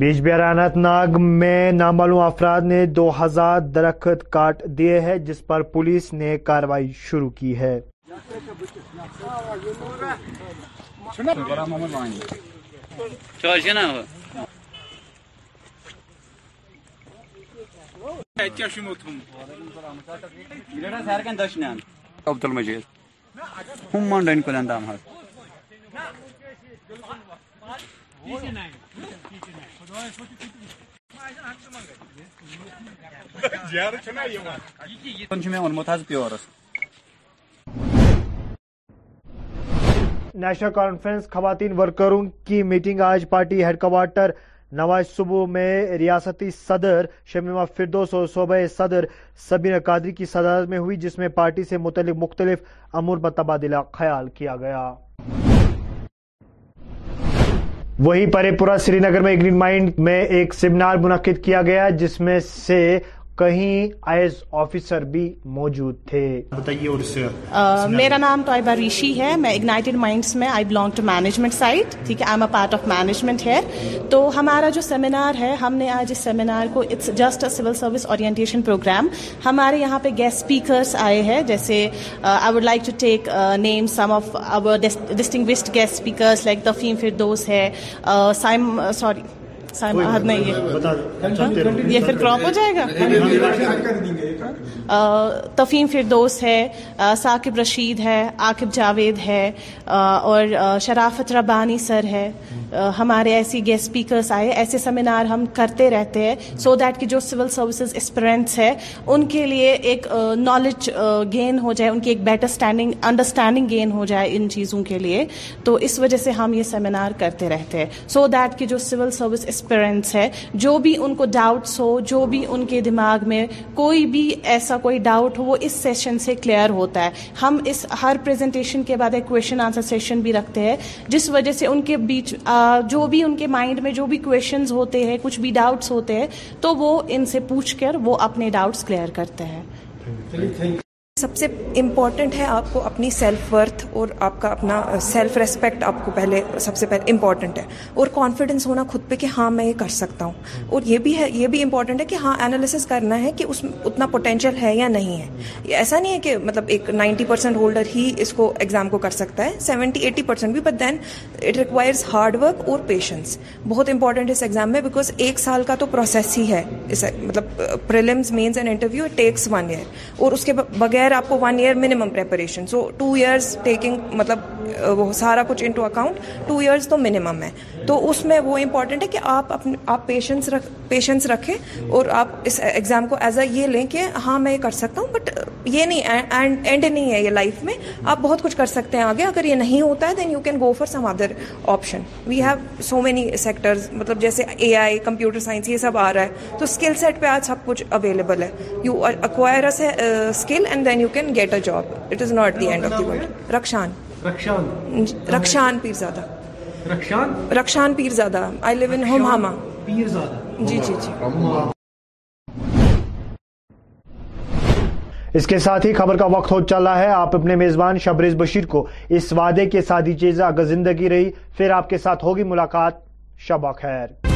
بیج بیرانت ناگ میں نامعلوم افراد نے دو ہزار درخت کاٹ دیے ہیں جس پر پولیس نے کاروائی شروع کی ہے نیشنل کانفرنس خواتین ورکروں کی میٹنگ آج پارٹی ہیڈ کوارٹر نواز صبح میں ریاستی صدر شمیمہ فردوس اور صوبہ صدر سبین قادری کی صدارت میں ہوئی جس میں پارٹی سے متعلق مختلف امور متبادلہ خیال کیا گیا وہی پرے پورا سری نگر میں گرین مائنڈ میں ایک سیمینار منعقد کیا گیا جس میں سے کہیں آفیسر بھی موجود تھے بتائیے اور اس میرا نام طیبہ ریشی ہے میں اگنائٹیڈ مائنڈس میں I belong to management side ٹھیک ہے I am a part of management ہے تو ہمارا جو سیمینار ہے ہم نے آج اس سیمینار کو it's just civil service orientation program ہمارے یہاں پہ گیسٹ اسپیکرس آئے ہیں جیسے I would like to take name some of distinguished guest speakers like دفیم Firdous ہے سائم سوری نہیں ہے ہاں؟ یہ پھر کراپ ہو جائے گا تفیم فردوس ہے ثاقب رشید ہے عاقب جاوید ہے اور شرافت ربانی سر ہے ہمارے ایسی گیس اسپیکرس آئے ایسے سیمینار ہم کرتے رہتے ہیں سو دیٹ کی جو سول سروسز اسپرینٹس ہے ان کے لیے ایک نالج گین ہو جائے ان کی ایک بیٹر اسٹینڈنگ انڈرسٹینڈنگ گین ہو جائے ان چیزوں کے لیے تو اس وجہ سے ہم یہ سیمینار کرتے رہتے ہیں سو دیٹ کی جو سول سروس ہے جو بھی ان کو ڈاؤٹس ہو جو بھی ان کے دماغ میں کوئی بھی ایسا کوئی ڈاؤٹ ہو وہ اس سیشن سے کلیئر ہوتا ہے ہم اس ہر پریزنٹیشن کے بعد ایک کویشچن آنسر سیشن بھی رکھتے ہیں جس وجہ سے ان کے بیچ جو بھی ان کے مائنڈ میں جو بھی کویشچنز ہوتے ہیں کچھ بھی ڈاؤٹس ہوتے ہیں تو وہ ان سے پوچھ کر وہ اپنے ڈاؤٹس کلیئر کرتے ہیں سب سے امپورٹنٹ ہے آپ کو اپنی سیلف ورتھ اور آپ کا اپنا سیلف ریسپیکٹ آپ کو پہلے سب سے پہلے امپورٹنٹ ہے اور کانفیڈنس ہونا خود پہ کہ ہاں میں یہ کر سکتا ہوں اور یہ بھی ہے یہ بھی امپورٹنٹ ہے کہ ہاں انالیسس کرنا ہے کہ اس اتنا پوٹینشیل ہے یا نہیں ہے ایسا نہیں ہے کہ مطلب ایک نائنٹی پرسینٹ ہولڈر ہی اس کو ایگزام کو کر سکتا ہے سیونٹی ایٹی پرسینٹ بھی but then it requires hard work اور پیشنس بہت امپورٹنٹ اس ایگزام میں بیکاز ایک سال کا تو پروسیس ہی ہے مطلب prelims mains and interview takes one year اور اس کے بغیر ایئر آپ کو one year minimum preparation so two years taking مطلب وہ سارا کچھ انٹو اکاؤنٹ ٹو ایئرس تو منیمم ہے تو اس میں وہ امپورٹنٹ ہے کہ آپ اپنے آپ پیشنس رکھ پیشنس رکھیں اور آپ اس ایگزام کو ایز اے یہ لیں کہ ہاں میں یہ کر سکتا ہوں بٹ یہ نہیں اینڈ نہیں ہے یہ لائف میں آپ بہت کچھ کر سکتے ہیں آگے اگر یہ نہیں ہوتا ہے then you can go for some other option we have so many sectors مطلب جیسے اے آئی کمپیوٹر سائنس یہ سب آ رہا ہے تو اسکل سیٹ پہ آج سب کچھ اویلیبل ہے you acquire a skill and when you can get a job it is not the end of the world رکشان رکشان پیر زیادہ رکشان پیر زیادہ آئی لیو ان ہوم ہاما جی جی جی اس کے ساتھ ہی خبر کا وقت ہو چلا ہے آپ اپنے میزبان شبریز بشیر کو اس وعدے کے ساتھ دیجیے اگر زندگی رہی پھر آپ کے ساتھ ہوگی ملاقات شبہ خیر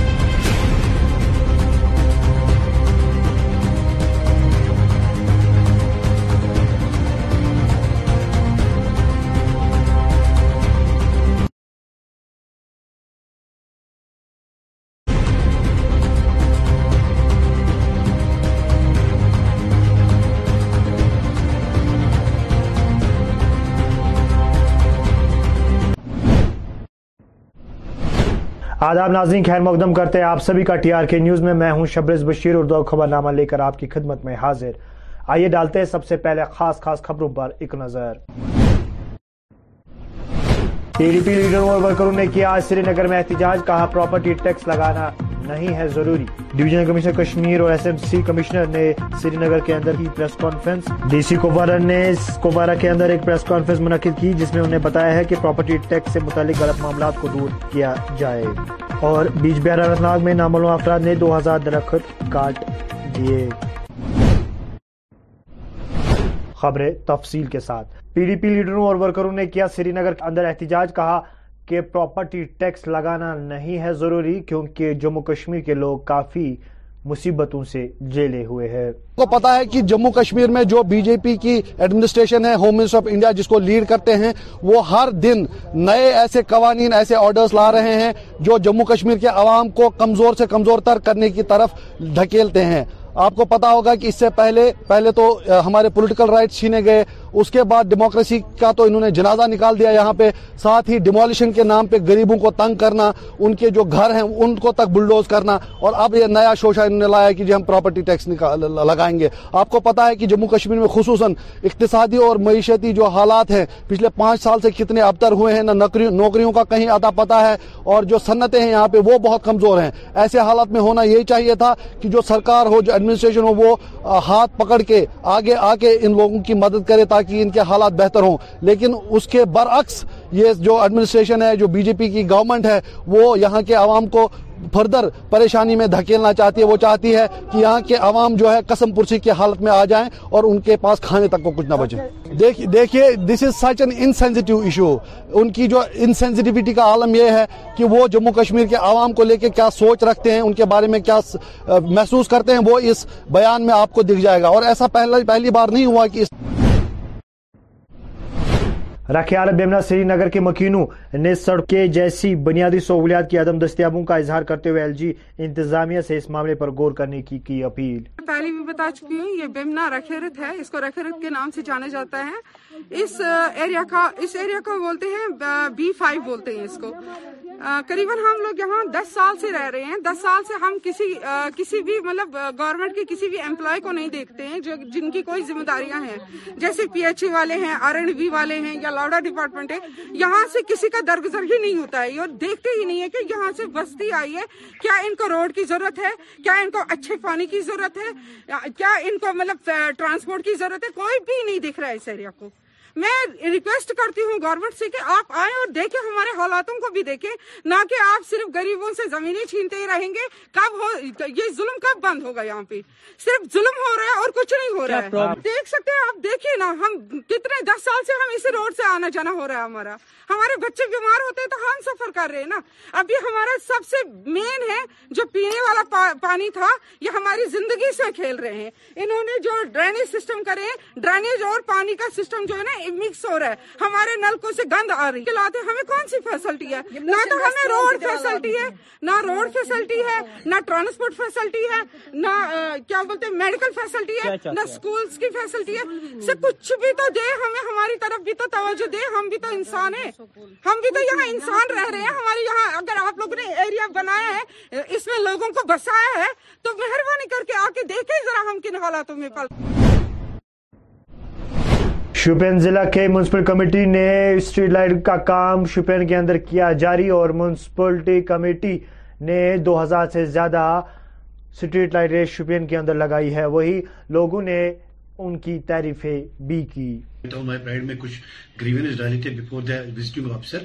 آداب ناظرین خیر مقدم کرتے ہیں آپ سبھی کا ٹی آر کے نیوز میں میں ہوں شبرز بشیر اردو خبر نامہ لے کر آپ کی خدمت میں حاضر آئیے ڈالتے ہیں سب سے پہلے خاص خاص خبروں پر ایک نظر پی لیڈروں اور ورکروں نے کیا آج سری نگر میں احتجاج کہا پراپرٹی ٹیکس لگانا نہیں ہے ضروری ڈیویژنل کمشنر کشمیر اور ایس ایم سی کمشنر نے سری نگر کے اندر کی press conference D C Kupwara نے کوپارہ کے اندر ایک پریس کانفرنس منعقد کی جس میں انہیں بتایا ہے کہ پراپرٹی ٹیکس سے متعلق غلط معاملات کو دور کیا جائے اور بیچ بہار ناگ میں نامعلوم افراد نے دو ہزار درخت کاٹ دیے خبریں تفصیل کے ساتھ پی ڈی پی لیڈروں اور ورکروں نے کیا سری نگر کے اندر احتجاج کہا کہ ٹیکس لگانا نہیں ہے ضروری کیونکہ جموں کشمیر کے لوگ کافی مصیبتوں سے جیلے ہوئے ہیں کو پتا ہے کہ جموں کشمیر میں جو بی جے پی کی ایڈمنسٹریشن ہے ہوم منسٹر آف انڈیا جس کو لیڈ کرتے ہیں وہ ہر دن نئے ایسے قوانین ایسے آرڈرز لا رہے ہیں جو جموں کشمیر کے عوام کو کمزور سے کمزور تر کرنے کی طرف دھکیلتے ہیں آپ کو پتا ہوگا کہ اس سے پہلے پہلے تو ہمارے پولیٹیکل رائٹس چھینے گئے اس کے بعد ڈیموکریسی کا تو انہوں نے جنازہ نکال دیا یہاں پہ ساتھ ہی ڈیمولیشن کے نام پہ غریبوں کو تنگ کرنا ان کے جو گھر ہیں ان کو تک بلڈوز کرنا اور اب یہ نیا شوشہ انہوں نے لایا کہ جی ہم پراپرٹی ٹیکس لگائیں گے آپ کو پتا ہے کہ جموں کشمیر میں خصوصاً اقتصادی اور معیشتی جو حالات ہیں پچھلے پانچ سال سے کتنے ابتر ہوئے ہیں نہ نوکریوں کا کہیں آتا پتا ہے اور جو سنتیں ہیں یہاں پہ وہ بہت کمزور ہیں ایسے حالات میں ہونا یہی چاہیے تھا کہ جو سرکار ہو جو ایڈمنسٹریشن ہو وہ ہاتھ پکڑ کے آگے آ کے ان لوگوں کی مدد کرے تاکہ تاکہ ان کے حالات بہتر ہوں لیکن اس کے برعکس یہ جو ایڈمنسٹریشن ہے جو بی جے پی کی گورنمنٹ ہے وہ یہاں کے عوام کو فردر پریشانی میں دھکیلنا چاہتی ہے وہ چاہتی ہے کہ یہاں کے عوام جو ہے قسم پرسی حالت میں آ جائیں اور ان کے پاس کھانے تک کو کچھ نہ بچے دیکھیے this is such an insensitive issue ان کی جو انسینسٹیوٹی کا عالم یہ ہے کہ وہ جموں کشمیر کے عوام کو لے کے کیا سوچ رکھتے ہیں ان کے بارے میں کیا محسوس کرتے ہیں وہ اس بیان میں آپ کو دکھ جائے گا اور ایسا پہلی بار نہیں ہوا کہ رکھی بیمنا سری نگر کے مکینو نے سڑکیں جیسی بنیادی سہولیات کی عدم دستیابوں کا اظہار کرتے ہوئے ایل جی انتظامیہ سے اس معاملے پر غور کرنے کی کی اپیل پہلے بھی بتا چکی ہوں یہ بیمنا رکھیرت ہے اس کو رکھیرت کے نام سے جانا جاتا ہے اس ایریا کا اس ایریا کو بولتے ہیں بی فائیو بولتے ہیں اس کو قریباً ہم لوگ یہاں دس سال سے رہ رہے ہیں دس سال سے ہم کسی بھی مطلب گورنمنٹ کے کسی بھی امپلائی کو نہیں دیکھتے ہیں جن کی کوئی ذمہ داریاں ہیں جیسے پی ایچ ای والے ہیں آر اینڈ بی والے ہیں یا لاؤڈا ڈپارٹمنٹ ہے یہاں سے کسی کا درگزر ہی نہیں ہوتا ہے اور دیکھتے ہی نہیں ہے کہ یہاں سے بستی آئی ہے کیا ان کو روڈ کی ضرورت ہے کیا ان کو اچھے پانی کی ضرورت ہے کیا ان کو مطلب ٹرانسپورٹ کی ضرورت ہے کوئی بھی نہیں دیکھ رہا ہے اس ایریا کو میں ریکویسٹ کرتی ہوں گورنمنٹ سے کہ آپ آئیں اور دیکھیں ہمارے حالاتوں کو بھی دیکھیں نہ کہ آپ صرف سے چھینتے ہی رہیں گے کب کب ہو ہو یہ ظلم ظلم بند ہوگا یہاں پہ صرف رہا ہے اور کچھ نہیں ہو رہا ہے دیکھ سکتے ہیں آپ دیکھیے نا ہم کتنے دس سال سے ہم اسی روڈ سے آنا جانا ہو رہا ہے ہمارا ہمارے بچے بیمار ہوتے ہیں تو ہم سفر کر رہے ہیں نا ابھی ہمارا سب سے مین ہے جو پینے والا پانی تھا یہ ہماری زندگی سے کھیل رہے ہیں انہوں نے جو ڈرینیج سسٹم کرے ڈرینیج اور پانی کا سسٹم جو ہے نا مکس ہو رہا ہے ہمارے نلکوں سے گند آ رہی ہے ہے ہمیں کون سی فیسلٹی نہ تو ہمیں روڈ فیسلٹی ہے نہ روڈ فیسلٹی ہے نہ ٹرانسپورٹ فیسلٹی ہے نہ کیا بولتے میڈیکل فیسلٹی فیسلٹی ہے ہے نہ کی سے کچھ بھی تو دے ہمیں ہماری طرف بھی تو توجہ دے ہم بھی تو انسان ہیں ہم بھی تو یہاں انسان رہ رہے ہیں ہمارے یہاں اگر آپ لوگ نے ایریا بنایا ہے اس میں لوگوں کو بسایا ہے تو مہربانی کر کے آ کے دیکھیں ذرا ہم کن حالاتوں میں پل شوپین ضلع کے میونسپل کمیٹی نے اسٹریٹ لائٹ کا کام شوپین کے اندر کیا جاری اور میونسپلٹی کمیٹی نے دو ہزار سے زیادہ اسٹریٹ لائٹ شوپین کے اندر لگائی ہے وہی لوگوں نے ان کی تعریفیں بھی کی میں کچھ visiting officer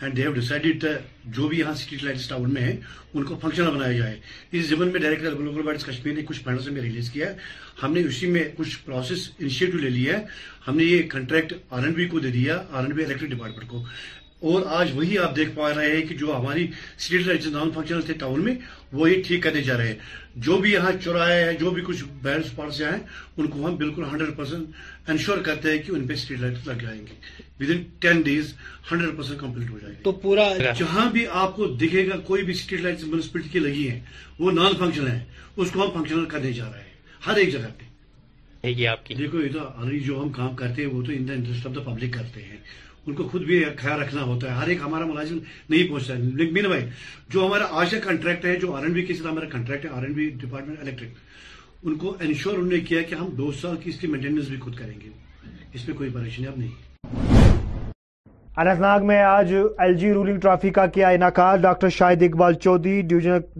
and they decided جو بھی یہاں لائٹس ٹاؤن میں ہیں ان کو فنکشنل بنایا جائے اس زمن میں ڈائریکٹر گلوبل وائڈس کشمیر نے کچھ پینلس سے میں ریلیز کیا ہے ہم نے اسی میں کچھ پروسیس انیشیٹو لے لیا ہے ہم نے یہ کنٹریکٹ آر این بی کو دے دیا آر این الیکٹرک ڈپارٹمنٹ کو اور آج وہی آپ دیکھ پا رہے ہیں کہ جو ہماری سٹیٹ لائٹ نان فنکشنل تھے ٹاؤن میں وہی ٹھیک کرنے جا رہے ہیں جو بھی یہاں چورائے ہیں جو بھی کچھ بینس سے ہیں ان کو ہم بالکل ہنڈریڈ پرسینٹ انشور کرتے ہیں کہ ان پہ سٹریٹ لائٹ لگ جائیں گے ten days hundred percent complete ہو جائے گا تو پورا جہاں بھی آپ کو دکھے گا کوئی بھی سٹریٹ لائٹ میونسپلٹی کی لگی ہیں وہ نان فنکشنل ہیں اس کو ہم فنکشنل کرنے جا رہے ہیں ہر ایک جگہ پہ آپ دیکھو جو ہم کام کرتے ہیں وہ تو in the interest of the public کرتے ہیں ان کو خود بھی خیال رکھنا ہوتا ہے ہر ایک ہمارا ملازم نہیں پہنچتا ہے لیکن مین بھائی جو ہمارا آج کا کنٹریکٹ ہے جو آر این بی کے ساتھ ہمارا کانٹریکٹ ہے R N B department electric ان کو انشور انہوں نے کیا کہ ہم دو سال کی اس کی مینٹیننس بھی خود کریں گے اس میں کوئی پریشانی اب نہیں اننت ناگ میں آج ایل جی رولنگ ٹرافی کا کیا انعقاد doctor Shahid Iqbal Chaudhary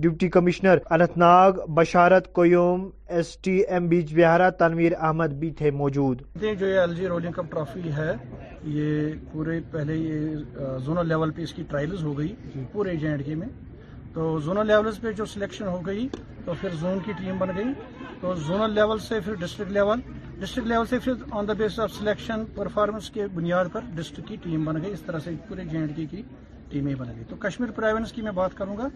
deputy commissioner ناگ Basharat Qayoom S T M Bijbehara Tanveer Ahmad بھی تھے موجود جو یہ L G rolling cup trophy ہے یہ پورے پہلے یہ زونل لیول پہ اس کی ٹرائلز ہو گئی جی۔ پورے جے میں تو زونل لیول پہ جو سلیکشن ہو گئی تو پھر زون کی ٹیم بن گئی تو زونل لیول سے پھر ڈسٹرکٹ لیول ڈسٹرکٹ لیول سے پھر on the base of selection performance کے بنیاد پر ڈسٹرکٹ کی ٹیم بن گئی اس طرح سے پورے جے اینڈ کے کی ٹیمیں بن گئی تو کشمیر پرائیونس کی میں بات کروں گا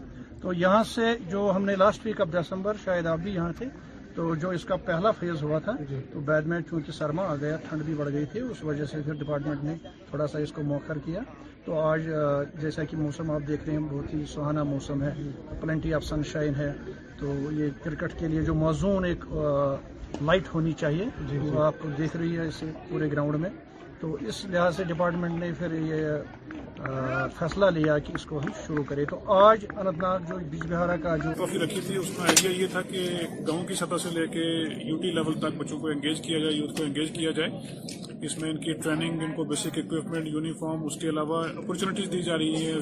تو یہاں سے جو ہم نے لاسٹ ویک آف دسمبر شاید آپ بھی یہاں تھے تو جو اس کا پہلا فیز ہوا تھا جی۔ تو میں چونکہ سرما آ گیا ٹھنڈ بھی بڑھ گئی تھی اس وجہ سے پھر ڈپارٹمنٹ نے تھوڑا سا اس کو موخر کیا تو آج جیسا کہ موسم آپ دیکھ رہے ہیں بہت ہی سہانا موسم ہے پلنٹی آف سن شائن ہے تو یہ کرکٹ کے لیے جو موزون ایک لائٹ ہونی چاہیے جی، جی۔ وہ آپ دیکھ رہی ہے اس پورے گراؤنڈ میں تو اس لحاظ سے ڈپارٹمنٹ نے پھر یہ فیصلہ لیا کہ اس کو ہم شروع کریں تو آج ناگ جو بیج بہارا کا جو ٹرافی رکھی تھی اس کا آئیڈیا یہ تھا کہ گاؤں کی سطح سے لے کے یو ٹی لیول تک بچوں کو انگیج کیا جائے یوتھ کو انگیج کیا جائے اس میں ان کی ٹریننگ ان کو بیسک اکوپمنٹ یونیفارم اس کے علاوہ اپرچونیٹیز دی جا رہی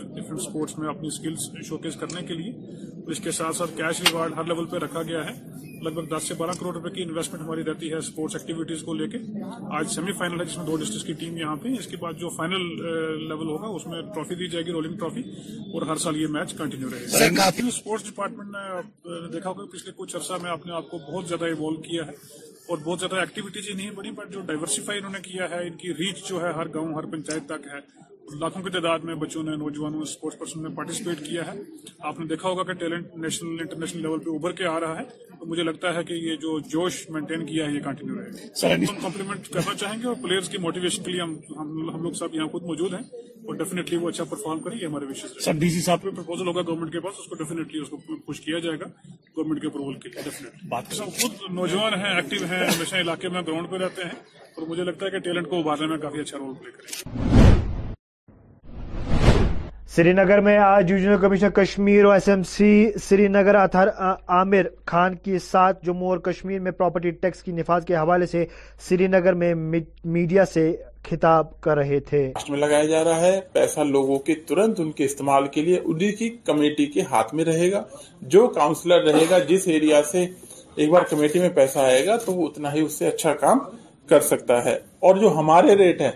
میں اپنی اسکلس شوکیس کرنے کے لیے اس کے ساتھ ساتھ کیش ریوارڈ ہر لیول پہ رکھا گیا ہے لگ بھگ دس سے بارہ کروڑ روپے کی انویسٹمنٹ ہماری رہتی ہے اسپورٹس ایکٹیویٹیز کو لے کے آج سیمی فائنل ہے جس میں دو ڈسٹرکس کی ٹیم یہاں پہ اس کے بعد جو فائنل لیول ہوگا اس میں ٹرافی دی جائے گی رولنگ ٹرافی اور ہر سال یہ میچ کنٹینیو رہے گا اسپورٹس ڈپارٹمنٹ نے دیکھا ہوگا پچھلے کچھ عرصہ میں آپ کو بہت زیادہ ایوالو کیا ہے اور بہت زیادہ ایکٹیویٹیز نہیں بڑی بٹ جو ڈائیورسیفائی انہوں نے کیا ہے ان کی ریچ جو ہے ہر گاؤں ہر پنچایت تک ہے لاکھوں کی تعداد میں بچوں نے نوجوانوں اسپورٹس پرسن نے پارٹیسپیٹ کیا ہے آپ نے دیکھا ہوگا کہ ٹیلنٹ نیشنل انٹرنیشنل لیول پہ ابھر کے آ رہا ہے تو مجھے لگتا ہے کہ یہ جو جوش مینٹین کیا ہے یہ کنٹینیو رہے گا ہم کمپلیمنٹ کرنا چاہیں گے اور پلیئرز کی موٹیویشن کے لیے ہم لوگ صاحب یہاں خود موجود ہیں اور ڈیفینیٹلی وہ اچھا پرفارم کریں یہ ہمارے ڈی سی صاحب پہ پرپوزل ہوگا گورنمنٹ کے پاس اس کو ڈیفینیٹلی اس کو پوش کیا جائے گا گورنمنٹ کے اپروول کے لیے خود نوجوان ہیں ایکٹیو ہیں ہمیشہ علاقے میں گراؤنڈ پہ رہتے ہیں اور مجھے لگتا ہے کہ ٹیلنٹ کو ابھارنے میں کافی اچھا رول پلے کریں سری نگر میں آج کمشنر کمیشن اور S M C Srinagar Athar Aamir Khan کے ساتھ جموں اور کشمیر میں پراپرٹی ٹیکس کی نفاذ کے حوالے سے سری نگر میں میڈیا سے خطاب کر رہے تھے میں لگایا جا رہا ہے پیسہ لوگوں کے ترنت ان کے استعمال کے لیے کی کمیٹی کے ہاتھ میں رہے گا جو کاؤنسلر رہے گا جس ایریا سے ایک بار کمیٹی میں پیسہ آئے گا تو وہ اتنا ہی اس سے اچھا کام کر سکتا ہے اور جو ہمارے ریٹ ہیں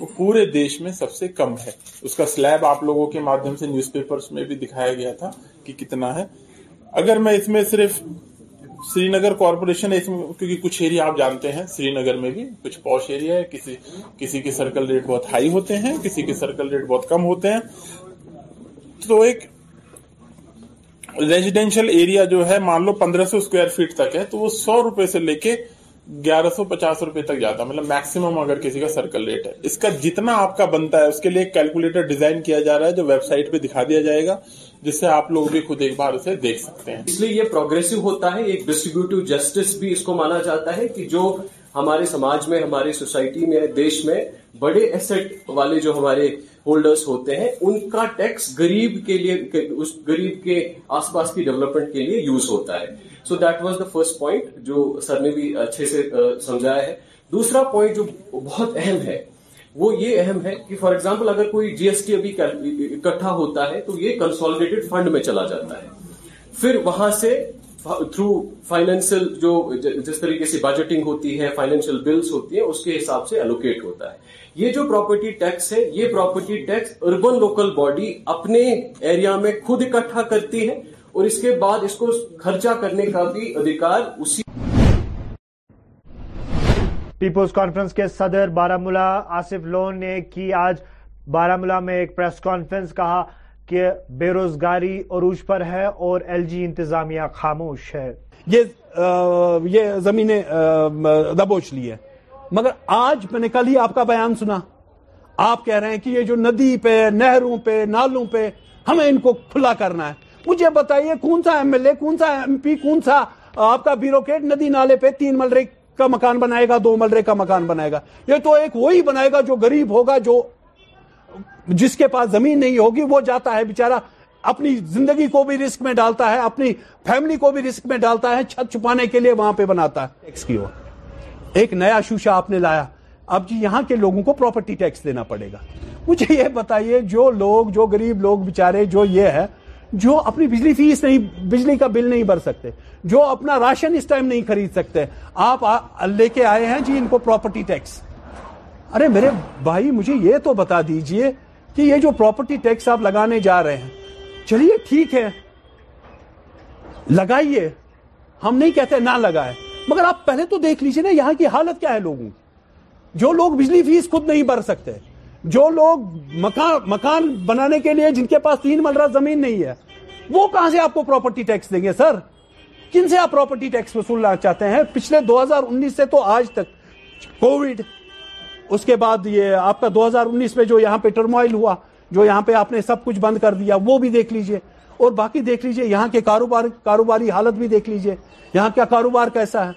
وہ پورے دیش میں سب سے کم ہے اس کا سلیب آپ لوگوں کے مادھیم سے نیوز پیپرز میں بھی دکھایا گیا تھا کہ کتنا ہے اگر میں اس میں صرف سری نگر کارپوریشن اس میں کیونکہ کچھ ایریا آپ جانتے ہیں سری نگر میں بھی کچھ پوش ایریا ہے کسی کسی کے سرکل ریٹ بہت ہائی ہوتے ہیں کسی کے سرکل ریٹ بہت کم ہوتے ہیں تو ایک ریزیڈینشل ایریا جو ہے مان لو پندرہ سو اسکوائر فیٹ تک ہے تو وہ سو روپے سے لے کے گیارہ سو پچاس روپے تک جاتا ہے مطلب میکسیمم اگر کسی کا سرکل ریٹ ہے اس کا جتنا آپ کا بنتا ہے اس کے لیے کیلکولیٹر ڈیزائن کیا جا رہا ہے جو ویب سائٹ پہ دکھا دیا جائے گا جس سے آپ لوگ بھی خود ایک بار اسے دیکھ سکتے ہیں اس لیے یہ پروگرسو ہوتا ہے ایک ڈسٹریبیوٹیو جسٹس بھی اس کو مانا جاتا ہے کہ جو ہمارے سماج میں ہماری سوسائٹی میں دیش میں بڑے ایسٹ والے جو ہمارے ہولڈرس ہوتے ہیں ان کا ٹیکس گریب کے لیے گریب کے آس پاس کی ڈیولپمنٹ کے لیے یوز ہوتا ہے so that was the first point جو سر نے بھی اچھے سے سمجھایا ہے دوسرا پوائنٹ جو بہت اہم ہے وہ یہ اہم ہے کہ فار ایگزامپل اگر کوئی جی ایس ٹی ابھی اکٹھا ہوتا ہے تو یہ کنسالیڈیٹ فنڈ میں چلا جاتا ہے پھر وہاں سے تھرو فائنینشل جو جس طریقے سے بجٹنگ ہوتی ہے فائنینشیل بلز ہوتی ہیں اس کے حساب سے الوکیٹ ہوتا ہے یہ جو پراپرٹی ٹیکس ہے یہ property tax urban local body اپنے ایریا میں خود اکٹھا کرتی ہے اس کے بعد اس کو خرچہ کرنے کا بھی ادھیکار اسی پیپلز کانفرنس کے صدر بارہ ملا آصف لون نے کی آج بارہ ملا میں ایک پریس کانفرنس کہا کہ بے روزگاری عروج پر ہے اور ایل جی انتظامیہ خاموش ہے یہ زمینیں دبوچ لی ہے مگر آج میں نے کل ہی آپ کا بیان سنا آپ کہہ رہے ہیں کہ یہ جو ندی پہ نہروں پہ نالوں پہ ہمیں ان کو کھلا کرنا ہے مجھے بتائیے کون سا ایم ایل اے کون سا ایم پی کون سا آپ کا بیوروکریٹ ندی نالے پہ تین ملرے کا مکان بنائے گا دو ملرے کا مکان بنائے گا یہ تو ایک وہی بنائے گا جو گریب ہوگا جو جس کے پاس زمین نہیں ہوگی وہ جاتا ہے بیچارہ اپنی زندگی کو بھی رسک میں ڈالتا ہے اپنی فیملی کو بھی رسک میں ڈالتا ہے چھت چھپانے کے لیے وہاں پہ بناتا ہے ٹیکس کی ایک نیا شوشا آپ نے لایا اب جی یہاں کے لوگوں کو پراپرٹی ٹیکس دینا پڑے گا مجھے یہ بتائیے جو لوگ جو گریب لوگ بیچارے جو یہ ہے جو اپنی بجلی فیس نہیں بجلی کا بل نہیں بھر سکتے جو اپنا راشن اس ٹائم نہیں خرید سکتے آپ لے کے آئے ہیں جی ان کو پراپرٹی ٹیکس ارے میرے بھائی مجھے یہ تو بتا دیجئے کہ یہ جو پراپرٹی ٹیکس آپ لگانے جا رہے ہیں چلیے ٹھیک ہے لگائیے ہم نہیں کہتے نہ لگائے مگر آپ پہلے تو دیکھ لیجئے نا یہاں کی حالت کیا ہے لوگوں کی جو لوگ بجلی فیس خود نہیں بھر سکتے جو لوگ مکان بنانے کے لیے جن کے پاس تین ملرہ زمین نہیں ہے وہ کہاں سے آپ کو پراپرٹی ٹیکس دیں گے سر کن سے آپ پراپرٹی لانا چاہتے ہیں پچھلے دو ہزار انیس سے تو آج تک کووڈ اس کے بعد یہ آپ کا دو ہزار جو یہاں پہ ٹرموائل ہوا جو یہاں پہ آپ نے سب کچھ بند کر دیا وہ بھی دیکھ لیجئے اور باقی دیکھ لیجئے یہاں کے کاروباری حالت بھی دیکھ لیجئے یہاں کا کاروبار کیسا ہے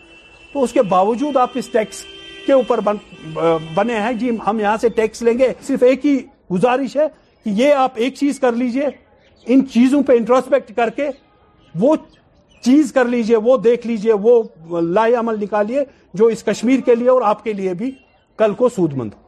تو اس کے باوجود آپ اس ٹیکس کے اوپر بنے ہیں جی ہم یہاں سے ٹیکس لیں گے صرف ایک ہی گزارش ہے کہ یہ آپ ایک چیز کر لیجئے ان چیزوں پہ انٹروسپیکٹ کر کے وہ چیز کر لیجئے وہ دیکھ لیجئے وہ لائے عمل نکالیے جو اس کشمیر کے لیے اور آپ کے لیے بھی کل کو سود مند ہو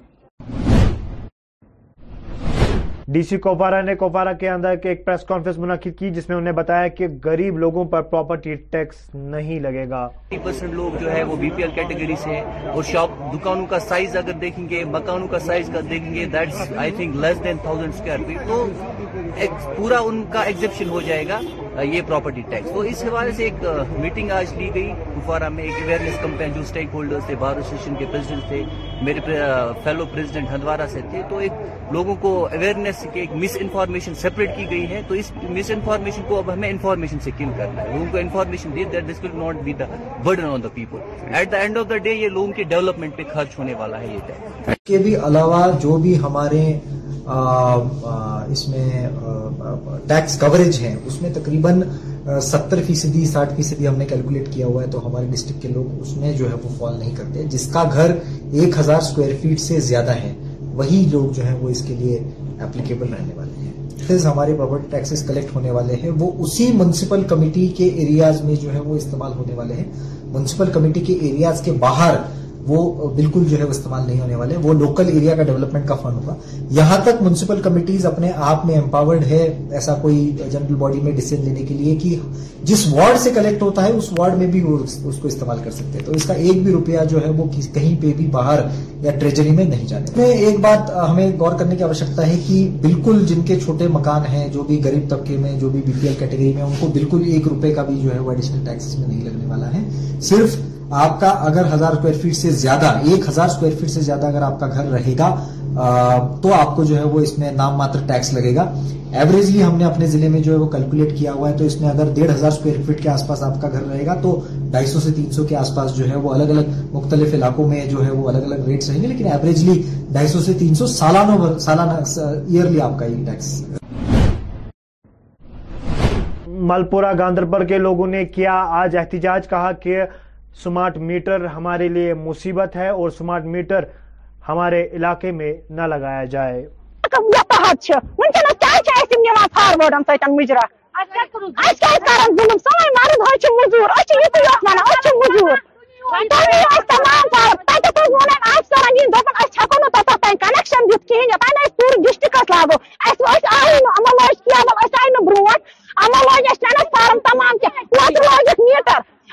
ڈی سی کوپارا نے کوپارا کے اندر ایک پریس کانفرنس منعقد کی جس میں انہیں بتایا کہ غریب لوگوں پر پراپرٹی ٹیکس نہیں لگے گا پرسنٹ لوگ جو ہے وہ بی پی ایل کیٹیگری سے اور شاپ دکانوں کا سائز اگر دیکھیں گے مکانوں کا سائز کا دیکھیں گے that's I think less than thousand square feet تو پورا ان کا ایگزپشن ہو جائے گا یہ پراپرٹی ٹیکس تو اس حوالے سے ایک میٹنگ آج لی گئی کپوارا میں ایک اویئرنیس کمپین جو اسٹیک ہولڈرز تھے بار ایسوسیشن کے پریزیڈنٹ تھے میرے فیلو پریزیڈنٹ ہندوارا سے تھے تو ایک لوگوں کو اویئرنیس کے مس انفارمیشن سپریٹ کی گئی ہے تو اس مس انفارمیشن کو اب ہمیں انفارمیشن سے کل کرنا ہے لوگوں کو information that this will not be the burden on the people at the end of the day یہ لوگوں کے ڈیولپمنٹ پہ خرچ ہونے والا ہے یہ کے بھی علاوہ جو بھی ہمارے اس میں ٹیکس کوریج اس میں تقریباً ستر فیصدی ساٹھ فیصدی ہم نے کیلکولیٹ کیا ہوا ہے تو ہمارے ڈسٹرکٹ کے لوگ اس میں جو ہے وہ فال نہیں کرتے جس کا گھر ایک ہزار اسکوائر فیٹ سے زیادہ ہے وہی لوگ جو ہیں وہ اس کے لیے اپلیکیبل رہنے والے ہیں پھر ہمارے پراپرٹی ٹیکسز کلیکٹ ہونے والے ہیں وہ اسی میونسپل کمیٹی کے ایریاز میں جو ہے وہ استعمال ہونے والے ہیں میونسپل کمیٹی کے ایریاز کے باہر وہ بالکل جو ہے وہ استعمال نہیں ہونے والے وہ لوکل ایریا کا ڈیولپمنٹ کا فنڈ ہوگا یہاں تک منسپل کمیٹیز اپنے آپ میں امپاورڈ ہے ایسا کوئی جنرل باڈی میں لینے کے لیے کہ جس وارڈ سے کلیکٹ ہوتا ہے اس وارڈ میں بھی وہ اس کو استعمال کر سکتے ہیں تو اس کا ایک بھی روپیہ جو ہے وہ کہیں پہ بھی باہر یا ٹریجری میں نہیں جانے میں ایک بات ہمیں غور کرنے کی آشکتا ہے کہ بالکل جن کے چھوٹے مکان ہیں جو بھی غریب طبقے میں جو بھی بی پی ایل کیٹیگری میں ان کو بالکل ایک روپے کا بھی جو ہے وہ ایڈیشنل ٹیکس میں نہیں لگنے والا ہے صرف آپ کا اگر ہزار اسکوائر فٹ سے زیادہ ایک ہزار اسکوائر فٹ سے زیادہ اگر آپ کا گھر رہے گا تو آپ کو جو ہے وہ اس میں نام ماتر ٹیکس لگے گا ایوریجلی ہم نے اپنے ضلع میں جو ہے وہ کیلکولیٹ کیا ہوا ہے تو اس میں اگر ڈیڑھ ہزار اسکوائر فٹ کے آس پاس آپ کا گھر رہے گا تو ڈھائی سو سے تین سو کے آس پاس جو ہے وہ الگ الگ مختلف علاقوں میں جو ہے وہ الگ الگ ریٹس رہیں گے لیکن ایوریجلی ڈھائی سو سے تین سو سالانہ سالانہ ایئرلی آپ کا یہ ٹیکس ملپورہ گاندربل کے لوگوں نے کیا آج احتجاج کہا کہ سمارٹ میٹر ہمارے لیے مصیبت ہے اور سمارٹ میٹر ہمارے علاقے میں نہ لگایا جائے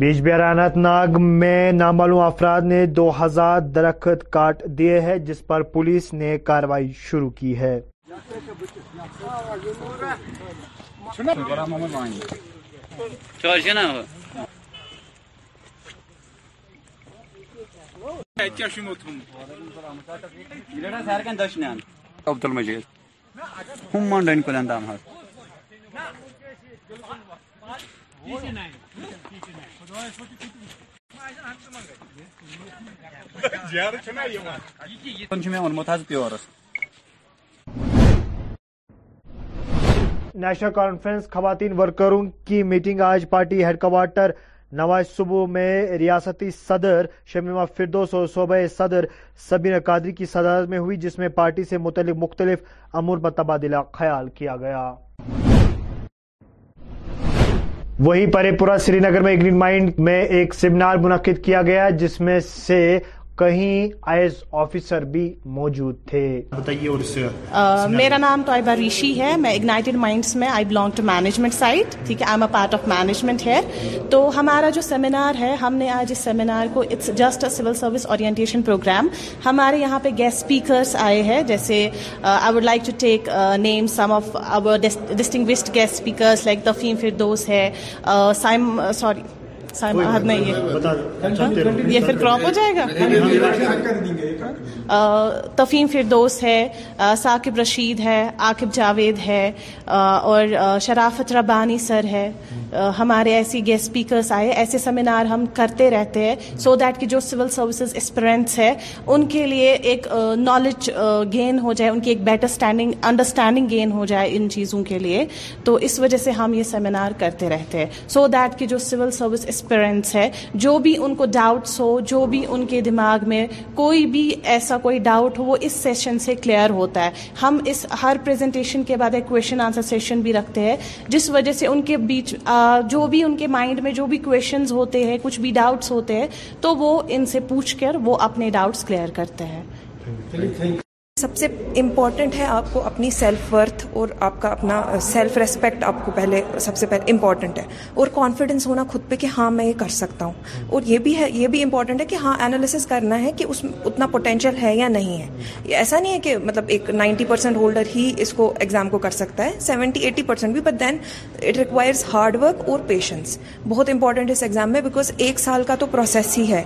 بیج بیرانت ناگ میں نامعلوم افراد نے دو ہزار درخت کاٹ دیے ہیں جس پر پولیس نے کاروائی شروع کی ہے نیشنل کانفرنس خواتین ورکروں کی میٹنگ آج پارٹی ہیڈ کوارٹر نواز صبح میں ریاستی صدر شمیمہ فردوس اور صوبہ صدر سبین قادری کی صدارت میں ہوئی جس میں پارٹی سے متعلق مختلف امور پر تبادلہ خیال کیا گیا پرے پورا سری نگر میں گرین مائنڈ میں ایک سیمینار منعقد کیا گیا جس میں سے کہیں آفیسر بھی موجود تھے بتائیے اور اس میرا نام آئی ریشی ہے میں اگنائٹیڈ مائنڈس میں I belong to management side ٹھیک ہے I am a part of management ہے تو ہمارا جو سیمینار ہے ہم نے آج اس سیمینار کو it's just civil service orientation program ہمارے یہاں پہ گیسٹ اسپیکرس آئے ہیں جیسے I would like to take name some of distinguished guest speakers like دفیم Firdous ہے سائم سوری نہیں ہے ہاں، اچھا، یہ پھر کراپ ہو جائے گا تفیم فردوس ہے ثاقب رشید ہے عاقب جاوید ہے اور شرافت ربانی سر ہے ہمارے ایسی گیسٹ اسپیکرس آئے ایسے سیمینار ہم کرتے رہتے ہیں سو دیٹ کی جو سول سروسز اسپرنٹس ہے ان کے لیے ایک نالج گین ہو جائے ان کی ایک بیٹر اسٹینڈنگ انڈرسٹینڈنگ گین ہو جائے ان چیزوں کے لیے تو اس وجہ سے ہم یہ سیمینار کرتے رہتے ہیں سو دیٹ کی جو سول سروس ہے جو بھی ان کو ڈاؤٹس ہو جو بھی ان کے دماغ میں کوئی بھی ایسا کوئی ڈاؤٹ ہو وہ اس سیشن سے کلیئر ہوتا ہے ہم اس ہر پریزنٹیشن کے بعد ایک کویشچن آنسر سیشن بھی رکھتے ہیں جس وجہ سے ان کے بیچ جو بھی ان کے مائنڈ میں جو بھی کویشچنز ہوتے ہیں کچھ بھی ڈاؤٹس ہوتے ہیں تو وہ ان سے پوچھ کر وہ اپنے ڈاؤٹس کلیئر کرتے ہیں سب سے امپورٹنٹ ہے آپ کو اپنی سیلف ورتھ اور آپ کا اپنا سیلف uh, ریسپیکٹ آپ کو پہلے سب سے پہلے امپورٹنٹ ہے اور کانفیڈنس ہونا خود پہ کہ ہاں میں یہ کر سکتا ہوں اور یہ بھی ہے یہ بھی امپورٹنٹ ہے کہ ہاں انالیسس کرنا ہے کہ اس اتنا پوٹینشیل ہے یا نہیں ہے ایسا نہیں ہے کہ مطلب ایک نائنٹی پرسینٹ ہولڈر ہی اس کو ایگزام کو کر سکتا ہے سیونٹی ایٹی پرسینٹ بھی but then it requires hard work اور پیشنس بہت امپورٹنٹ اس ایگزام میں بیکاز ایک سال کا تو پروسیس ہی ہے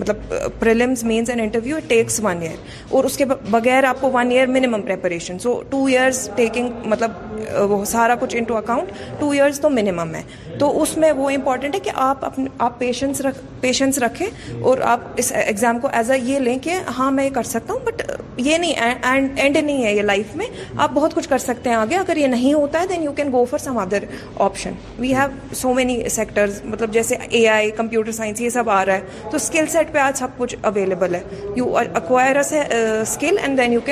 مطلب prelims mains and interview takes one year اور اس کے بغیر اگر آپ کو one year minimum preparation so two years taking مطلب وہ سارا کچھ انٹو اکاؤنٹ ٹو ایئرس تو منیمم ہے تو اس میں وہ امپورٹنٹ ہے کہ آپ اپنے آپ پیشنس رکھ پیشنس رکھیں اور آپ اس ایگزام کو ایز اے یہ لیں کہ ہاں میں یہ کر سکتا ہوں بٹ یہ نہیں اینڈ نہیں ہے یہ لائف میں آپ بہت کچھ کر سکتے ہیں آگے اگر یہ نہیں ہوتا ہے then you can go for some other option we have so many sectors مطلب جیسے اے آئی کمپیوٹر سائنس یہ سب آ رہا ہے تو اسکل سیٹ پہ آج سب کچھ اویلیبل ہے you acquire a skill and then اس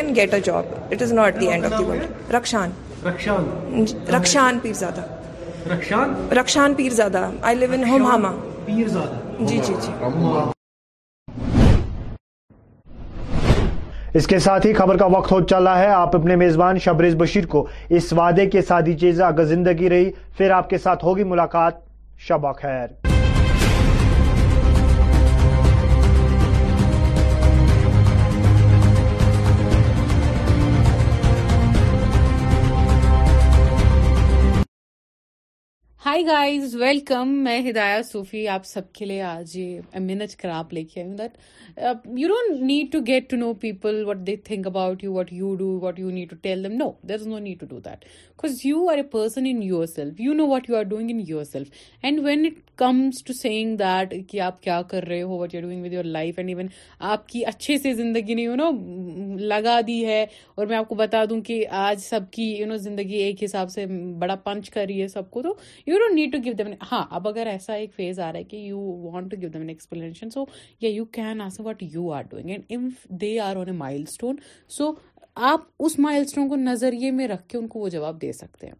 کے ساتھ ہی خبر کا وقت ہو چلا ہے آپ اپنے میزبان شبریز بشیر کو اس وعدے کے سادی چیز اگر زندگی رہی پھر آپ کے ساتھ ہوگی ملاقات شبہ خیر ہائی گائیز ویلکم میں ہدایہ صوفی آپ سب کے لیے آج یہ امینج کراپ لے کے آئی ہوں that you don't need to get to know people what they think about you what you do what you need to tell them no there is no need to do that because you are a person in yourself you know what you are doing in yourself and when it comes to seeing that کہ آپ کیا کر رہے ہو what you doing with your life and even آپ کی اچھے سے زندگی نے یو نو لگا دی ہے اور میں آپ کو بتا دوں کہ آج سب کی یو نو زندگی ایک حساب سے بڑا پنچ کر رہی ہے سب کو تو you don't need to give them ہاں اب اگر ایسا ایک فیز آ رہا ہے کہ you want to give them an explanation so یا you can ask what you are are doing and they on a mile مائل اسٹون اسٹون سو آپ اس کو نظریے میں رکھ کے ان کو وہ جواب دے سکتے ہیں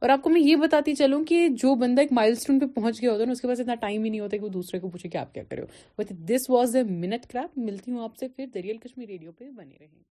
اور آپ کو میں یہ بتاتی چلوں کہ جو بندہ ایک مائل اسٹون پہ پہنچ گیا ہوتا ہے اس کے پاس اتنا ٹائم ہی نہیں ہوتا کہ وہ دوسرے کو پوچھے کہ آپ کیا کرو this was a mint crop ملتی ہوں آپ سے پھر دریال کشمیر ریڈیو پہ بنے رہیں